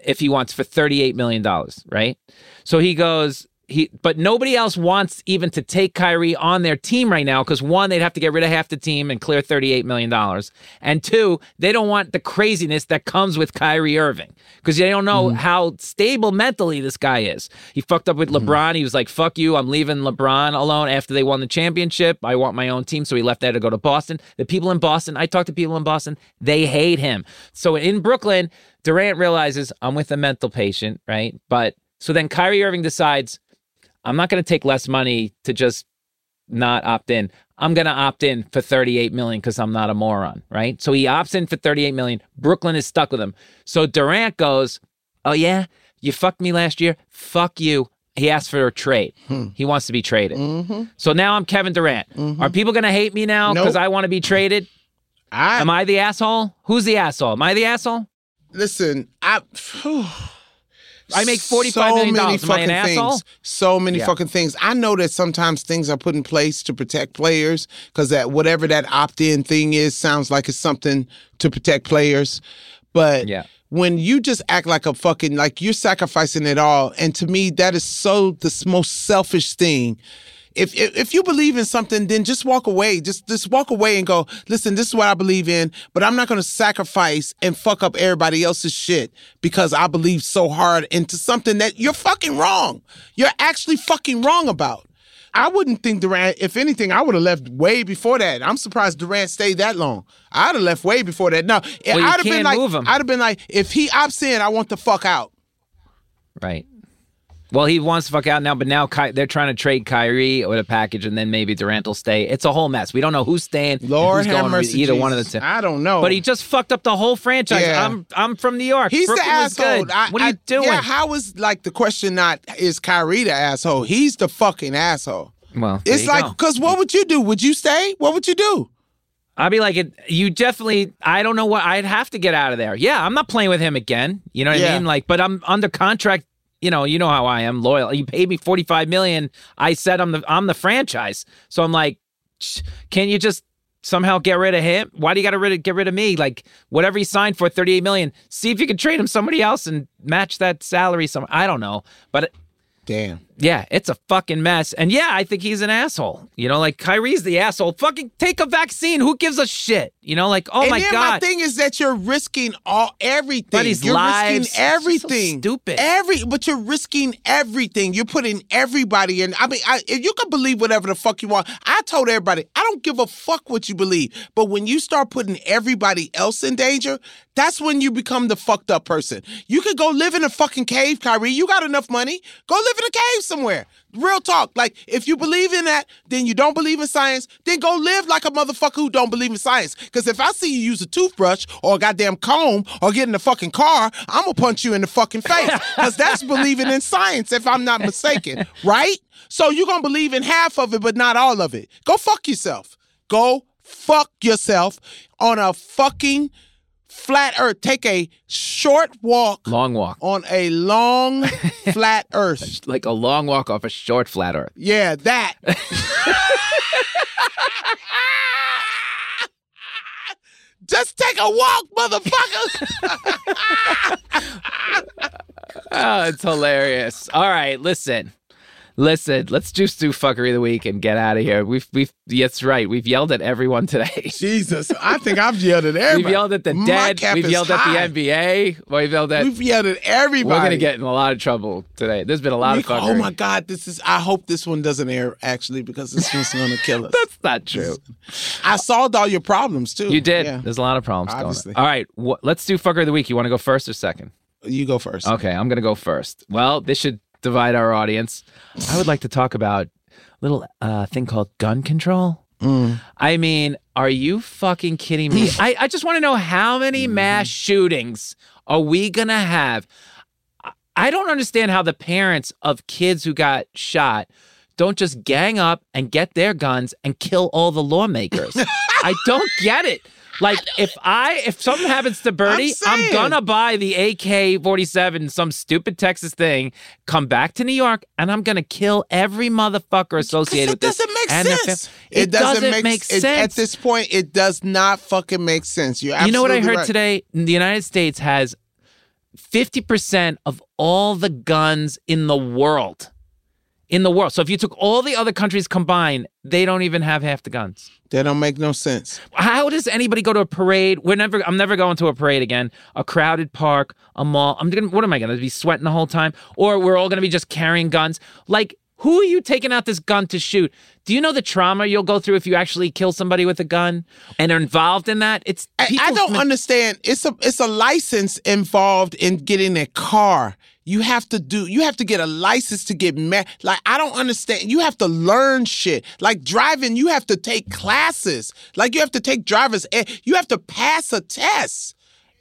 if he wants for 38 million dollars, right? So he goes he but nobody else wants even to take Kyrie on their team right now because one they'd have to get rid of half the team and clear 38 million dollars. And two, they don't want the craziness that comes with Kyrie Irving because they don't know mm-hmm. how stable mentally this guy is. He fucked up with mm-hmm. LeBron. He was like, "Fuck you, I'm leaving LeBron alone after they won the championship. I want my own team." So he left there to go to Boston. The people in Boston, I talked to people in Boston, they hate him. So in Brooklyn, Durant realizes I'm with a mental patient, right? But so then Kyrie Irving decides I'm not going to take less money to just not opt in. I'm going to opt in for 38 million because I'm not a moron, right? So he opts in for 38 million. Brooklyn is stuck with him. So Durant goes, "Oh yeah, you fucked me last year. Fuck you." He asked for a trade. Hmm. He wants to be traded. Mm-hmm. So now I'm Kevin Durant. Mm-hmm. Are people going to hate me now because Nope. I want to be traded? I Am I the asshole? Who's the asshole? Am I the asshole? listen. I. phew. I make $45 so million many dollars. Am I an fucking asshole? things. So many Yeah. fucking things. I know that sometimes things are put in place to protect players because that whatever that opt-in thing is sounds like it's something to protect players. But Yeah. when you just act like a fucking like you're sacrificing it all, and to me that is so the most selfish thing. If, if if you believe in something, then just walk away. Just just walk away and go. Listen, this is what I believe in, but I'm not going to sacrifice and fuck up everybody else's shit because I believe so hard into something that you're fucking wrong. You're actually fucking wrong about. I wouldn't think Durant. If anything, I would have left way before that. I'm surprised Durant stayed that long. I'd have left way before that. No, you I'd have been like. I'd have been like, if he opts in, I want the fuck out. Right. Well, he wants to fuck out now, but now Ky- they're trying to trade Kyrie with a package, and then maybe Durant will stay. It's a whole mess. We don't know who's staying. Lord who's have going mercy, either one of the two. I don't know. But he just fucked up the whole franchise. Yeah. I'm I'm from New York. He's Brooklyn the asshole. good. I- what are I- you doing? Yeah, how is like the question not is Kyrie the asshole? He's the fucking asshole. well, It's like because what would you do? Would you stay? What would you do? I'd be like, it, you definitely. I don't know what. I'd have to get out of there. Yeah, I'm not playing with him again. You know what I mean? Like, but I'm under contract. You know, you know how I am loyal. You paid me 45 million. I said I'm the I'm the franchise. So I'm like, can you just somehow get rid of him? Why do you got to rid of, get rid of me? Like whatever he signed for 38 million. See if you can trade him somebody else and match that salary. Some I don't know, but Damn. Yeah, it's a fucking mess. And yeah, I think he's an asshole. You know, like Kyrie's the asshole. Fucking take a vaccine. Who gives a shit? You know, like oh and my god. my thing is that you're risking all everything. Buddy's you're lives. risking everything. So stupid. Every but you're risking everything. You're putting everybody in. I mean, I, if you can believe whatever the fuck you want. I told everybody, I don't give a fuck what you believe. But when you start putting everybody else in danger, that's when you become the fucked up person. You could go live in a fucking cave, Kyrie. You got enough money. Go live in a cave somewhere. Real talk. Like, if you believe in that, then you don't believe in science, then go live like a motherfucker who don't believe in science. Because if I see you use a toothbrush or a goddamn comb or get in a fucking car, I'm gonna punch you in the fucking face. Because that's believing in science, if I'm not mistaken. Right? So you're gonna believe in half of it, but not all of it. Go fuck yourself. Go fuck yourself on a fucking flat earth. Take a short walk long walk. on a long flat earth. Like a long walk off a short flat earth. Yeah, that. Just take a walk, motherfucker. Oh, it's hilarious. All right, listen. Listen, let's just do fuckery of the week and get out of here. We've we've that's right. We've yelled at everyone today. Jesus, I think I've yelled at everybody. We've yelled at the dead. We've yelled high. at the NBA. We've yelled at. We've yelled at everybody. We're gonna get in a lot of trouble today. There's been a lot We- of oh fuckery. oh my God, this is. I hope this one doesn't air actually because this one's gonna kill us. That's not true. I solved all your problems too. You did. Yeah. There's a lot of problems Obviously. going on. All right, wh- let's do fucker of the week. You want to go first or second? You go first. Okay, I'm gonna go first. Well, this should divide our audience. I would like to talk about a little uh, thing called gun control. Mm. I mean, are you fucking kidding me? I, I just want to know how many Mm-hmm. mass shootings are we gonna have? I- I don't understand how the parents of kids who got shot don't just gang up and get their guns and kill all the lawmakers. I don't get it. Like if I if something happens to Birdie, I'm, saying. gonna buy the AK-47, some stupid Texas thing, come back to New York, and I'm gonna kill every motherfucker associated it with this. doesn't make and sense. fam- It, doesn't, make, it- sense. at this point. It does not fucking make sense. You're you know what I heard right. today? The United States has 50% of all the guns in the world. In the world. So if you took all the other countries combined, they don't even have half the guns. That don't make no sense. How does anybody go to a parade? We're never I'm never going to a parade again. A crowded park, a mall. I'm gonna what am I gonna be sweating the whole time? Or we're all gonna be just carrying guns? Like who are you taking out this gun to shoot? Do you know the trauma you'll go through if you actually kill somebody with a gun and are involved in that? It's I, I don't men- understand. It's a it's a license involved in getting a car. You have to do. You have to get a license to get married. Like I don't understand. You have to learn shit. Like driving, you have to take classes. Like you have to take drivers. ed. You have to pass a test.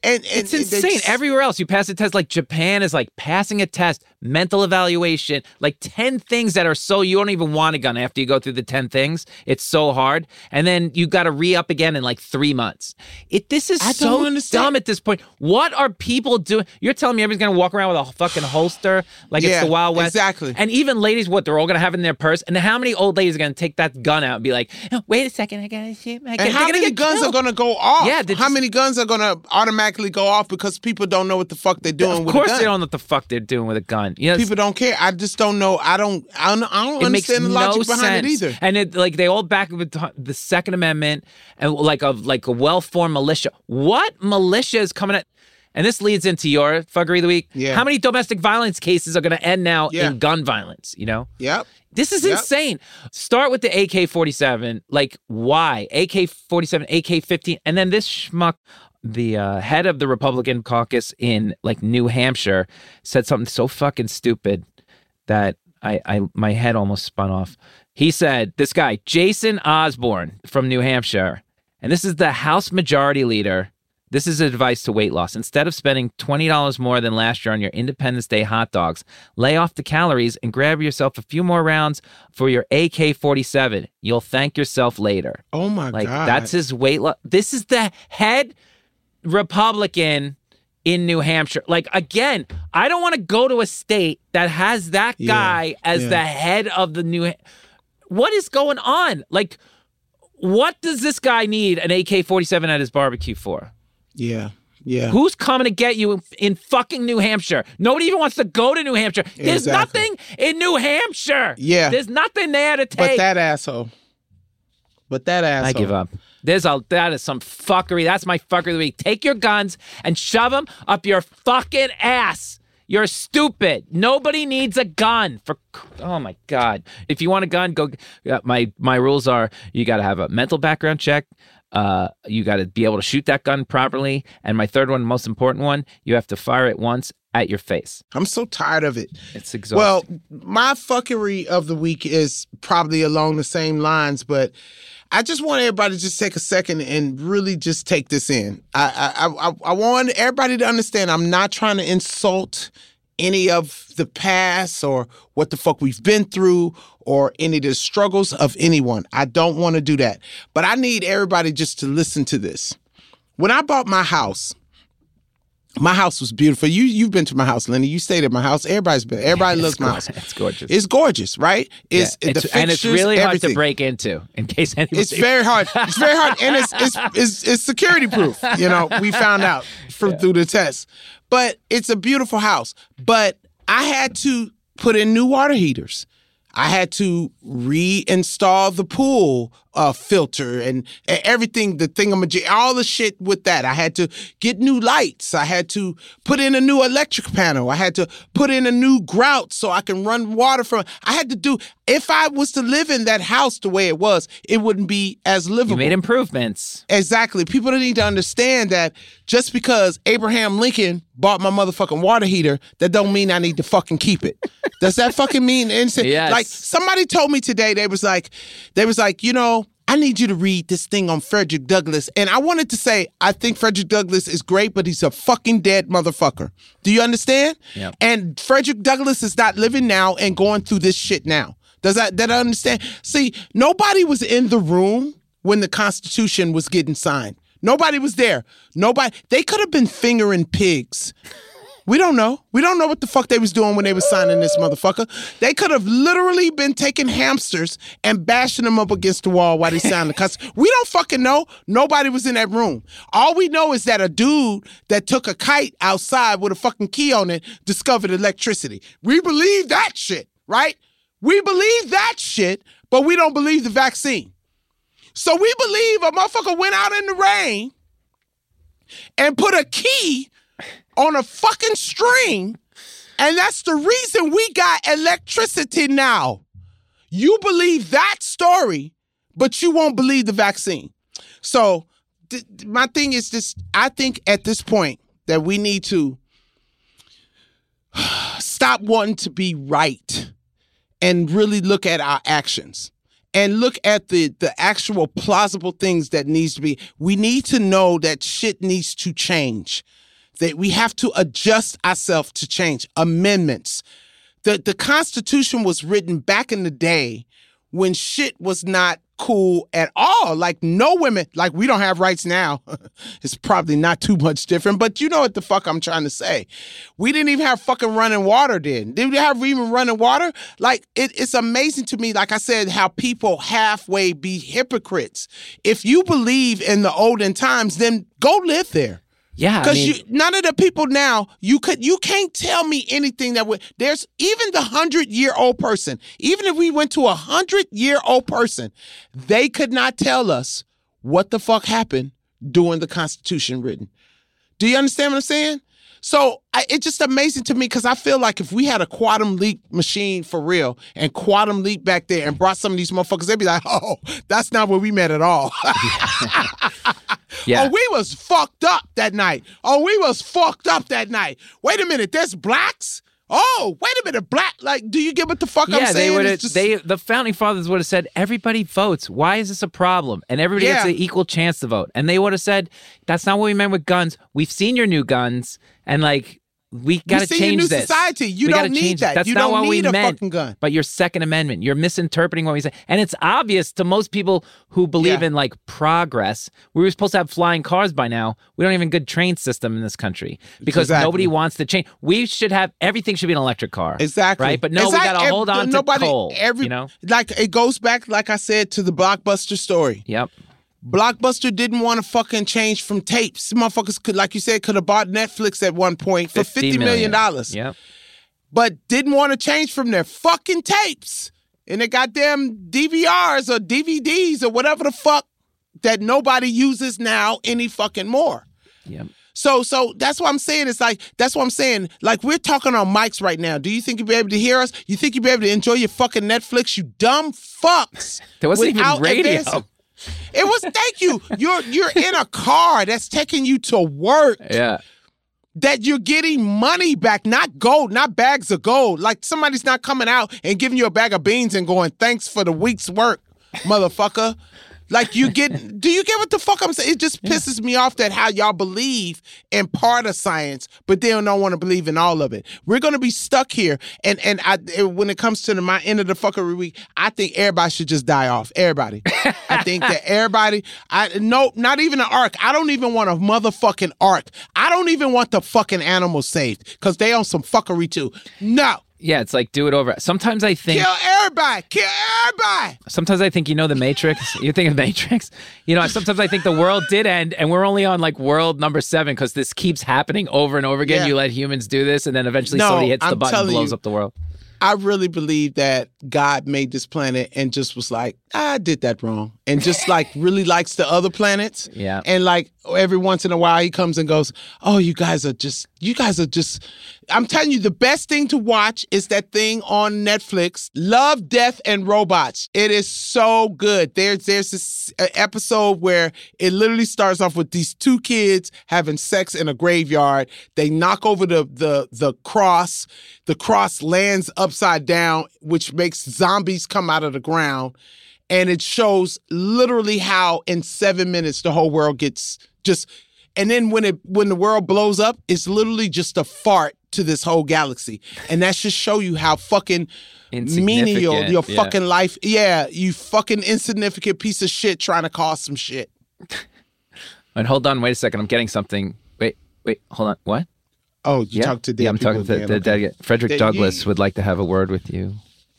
And, and It's insane. just- Everywhere else, you pass a test. Like Japan is like passing a test, mental evaluation, like 10 things that are so you don't even want a gun after you go through the 10 things. It's so hard. And then you got to re up again in like three months. It This is I so dumb at this point. What are people doing? You're telling me everybody's going to walk around with a fucking holster like Yeah, it's the Wild West? exactly. And even ladies, what they're all going to have in their purse. And how many old ladies are going to take that gun out and be like, "Oh, wait a second, I got to shoot my gun." And how many guns killed. are gonna go off? Yeah, how just- many guns are gonna automatically go off because people don't know what the fuck they're doing Of with course, a gun? they don't know what the fuck they're doing with a gun. You know, People don't care. I just don't know. I don't. I don't, I don't understand the logic no behind sense. it either. And it like they all back with the Second Amendment and like a like a well formed militia. What militia is coming at? And this leads into your fuckery of the week. Yeah. How many domestic violence cases are going to end now Yeah. in gun violence? You know. Yep. This is Yep. insane. Start with the AK 47. Like, why? AK 47, AK 15. And then this schmuck, the uh, head of the Republican caucus in like New Hampshire, said something so fucking stupid that I, I my head almost spun off. He said, this guy, Jason Osborne from New Hampshire, and this is the House Majority Leader. This is advice to weight loss. Instead of spending $20 more than last year on your Independence Day hot dogs, lay off the calories and grab yourself a few more rounds for your AK 47. You'll thank yourself later. Oh my Like, god. that's his weight loss. This is the head Republican in New Hampshire. Like, again, I don't want to go to a state that has that Yeah, guy as yeah. the head of the New. What is going on? Like, what does this guy need an AK 47 at his barbecue for? Yeah. Yeah. Who's coming to get you in, in fucking New Hampshire? Nobody even wants to go to New Hampshire. There's Exactly. nothing in New Hampshire. Yeah. There's nothing there to take. But that asshole. But that asshole. I give up. There's a that is some fuckery. That's my fuckery of the week. Take your guns and shove them up your fucking ass. You're stupid. Nobody needs a gun. For oh my god, if you want a gun, go. My my rules are: you got to have a mental background check. Uh, you got to be able to shoot that gun properly. And my third one, most important one, you have to fire it once at your face. I'm so tired of it. It's exhausting. Well, my fuckery of the week is probably along the same lines, but I just want everybody to just take a second and really just take this in. I I I, I want everybody to understand I'm not trying to insult any of the past or what the fuck we've been through or any of the struggles of anyone. I don't want to do that. But I need everybody just to listen to this. When I bought my house, my house was beautiful. You you've been to my house, Lenny. You stayed at my house. Everybody's been. Everybody loves my house. it's gorgeous. It's gorgeous, right? It's, Yeah, the it's- and it's fixtures, really hard to break into. In case anybody, It's very hard. It's very hard, and it's it's it's, it's security proof. You know, we found out from through the test. But it's a beautiful house. But I had to put in new water heaters. I had to reinstall the pool uh, filter and, and everything, the thing I'm all the shit with that. I had to get new lights. I had to put in a new electric panel. I had to put in a new grout so I can run water from. I had to do. If I was to live in that house the way it was, it wouldn't be as livable. You made improvements. Exactly. People need to understand that just because Abraham Lincoln bought my motherfucking water heater, that don't mean I need to fucking keep it. Does that fucking mean anything? Yes. Like somebody told me today, they was like, they was like, you know, I need you to read this thing on Frederick Douglass. And I wanted to say, I think Frederick Douglass is great, but he's a fucking dead motherfucker. Do you understand? Yep. And Frederick Douglass is not living now and going through this shit now. Does that that I understand? See, nobody was in the room when the Constitution was getting signed. Nobody was there. Nobody. They could have been fingering pigs. We don't know. We don't know what the fuck they was doing when they was signing this motherfucker. They could have literally been taking hamsters and bashing them up against the wall while they signed the Constitution. We don't fucking know. Nobody was in that room. All we know is that a dude that took a kite outside with a fucking key on it discovered electricity. We believe that shit, right? We believe that shit, but we don't believe the vaccine. So we believe a motherfucker went out in the rain and put a key on a fucking string, and that's the reason we got electricity now. You believe that story, but you won't believe the vaccine. So th- my thing is this: I think at this point that we need to stop wanting to be right and really look at our actions and look at the the actual plausible things that needs to be we need to know that shit needs to change that we have to adjust ourselves to change. Amendments. The the constitution was written back in the day when shit was not cool at all. Like no women like we don't have rights now. It's probably not too much different but you know what the fuck i'm trying to say. We didn't even have fucking running water then. Did we have even running water? Like it, it's amazing to me like i said how people halfway be hypocrites. If you believe in the olden times then go live there Yeah, I because mean, you none of the people now you could you can't tell me anything that would there's even the hundred year old person even if we went to a hundred year old person they could not tell us what the fuck happened during the Constitution written. Do you understand what I'm saying? So I, it's just amazing to me because I feel like if we had a quantum leap machine for real and quantum leap back there and brought some of these motherfuckers, they'd be like, "Oh, that's not where we met at all." yeah. Oh, we was fucked up that night. Oh, we was fucked up that night. Wait a minute, there's blacks. Oh, wait a minute, black. Like, do you get what the fuck I'm yeah, they would just- They the founding fathers would have said everybody votes. Why is this a problem? And everybody gets an equal chance to vote. And they would have said that's not what we meant with guns. We've seen your new guns, and like we got to change new this. society. You We don't need that. It. That's You not don't what we need a meant. fucking gun. But your Second Amendment, you're misinterpreting what we said, and it's obvious to most people who believe Yeah. in like progress. We were supposed to have flying cars by now. We don't even good train system in this country because Exactly. nobody wants to change. We should have everything should be an electric car. Exactly. Right, but no, Exactly. we got to hold on nobody, to coal. Every, you know. like it goes back, like I said, to the blockbuster story. Yep. Blockbuster didn't want to fucking change from tapes. Motherfuckers could, like you said, could have bought Netflix at one point for fifty million dollars. Yep. but didn't want to change from their fucking tapes and their goddamn DVRs or DVDs or whatever the fuck that nobody uses now any fucking more. Yep. So so that's what I'm saying. It's like that's what I'm saying. Like we're talking on mics right now. Do you think you'll be able to hear us? You think you'll be able to enjoy your fucking Netflix? You dumb fucks. There wasn't even radio. advancing. It was thank you. You're you're in a car that's taking you to work Yeah. that you're getting money back, not gold, not bags of gold. Like somebody's not coming out and giving you a bag of beans and going, thanks for the week's work, motherfucker. Like you get, do you get what the fuck I'm saying? It just pisses me off that how y'all believe in part of science, but they don't want to believe in all of it. We're gonna be stuck here, and and I when it comes to the, my end of the fuckery week, I think everybody should just die off. Everybody, I think that everybody, I no, not even an ark. I don't even want a motherfucking ark. I don't even want the fucking animals saved because they on some fuckery too. No, Yeah, it's like do it over. Sometimes I think kill everybody, kill everybody. sometimes I think you know the Matrix. You think of Matrix. You know, sometimes I think the world did end and we're only on like world number 7 cuz this keeps happening over and over again. Yeah. You let humans do this and then eventually No, somebody hits the I'm button and blows you. up the world. I really believe that God made this planet and just was like, I did that wrong. And just like really likes the other planets. Yeah. And like every once in a while he comes and goes, Oh, you guys are just, you guys are just, I'm telling you, the best thing to watch is that thing on Netflix, Love, Death, and Robots. It is so good. There's, there's this uh, episode where it literally starts off with these two kids having sex in a graveyard. They knock over the, the, the cross. The cross lands upside down, which makes zombies come out of the ground and it shows literally how in seven minutes the whole world gets just and then when it when the world blows up it's literally just a fart to this whole galaxy and that should show you how fucking menial your yeah. fucking life yeah you fucking insignificant piece of shit trying to cause some shit And hold on, wait a second. I'm getting something. Wait, wait, hold on. What? oh you yeah. talk to dead yeah, I'm talking to the dead. Frederick Douglass you- would like to have a word with you.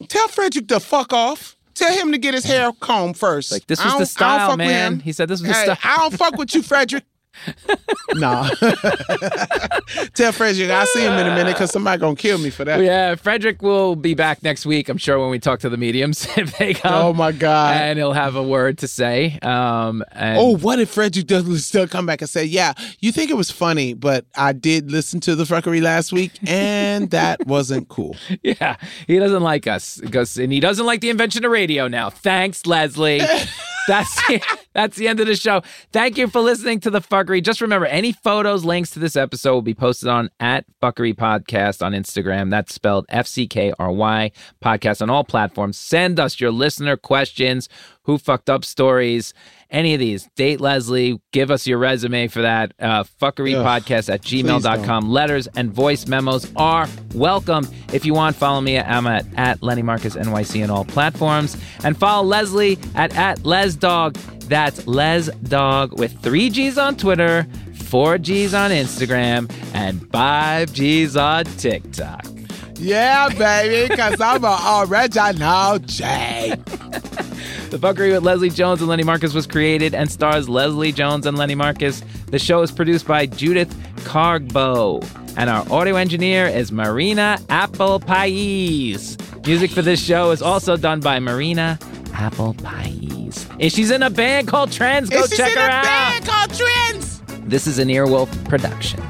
tell frederick to fuck off tell him to get his hair combed first Like this was the style, man. He said this was the Hey, style. I don't fuck with you, Frederick. nah. Tell Frederick I'll see him in a minute because somebody gonna kill me for that. Yeah, Frederick will be back next week. I'm sure when we talk to the mediums if they come. Oh my God. And he'll have a word to say. Um, and Oh, what if Frederick Douglass still come back and say, "Yeah, you think it was funny, but I did listen to the fuckery last week, and that wasn't cool." yeah, he doesn't like us because, and he doesn't like the invention of radio now. Thanks, Leslie. That's the, that's the end of the show. Thank you for listening to the fuckery. Just remember, any photos, links to this episode will be posted on at fuckery podcast on Instagram. That's spelled F C K R Y podcast on all platforms. Send us your listener questions, who fucked up stories, any of these. Date Leslie. Give us your resume for that. Uh, fuckery podcast at gmail.com. Letters and voice memos are welcome. If you want, follow me. I'm at, at Lenny Marcus NYC on all platforms. And follow Leslie at, at Les Dog. That's Les Dog with three G's on Twitter, four G's on Instagram, and five G's on TikTok. Yeah, baby, because I'm a original J. The Fuckery with Leslie Jones and Lenny Marcus was created and stars Leslie Jones and Lenny Marcus. The show is produced by Judith Cargbo, and our audio engineer is Marina Apple. Music for this show is also done by Marina Apple. And she's in a band called Trends. Go check in her a out. band called Trends. This is an Earwolf production.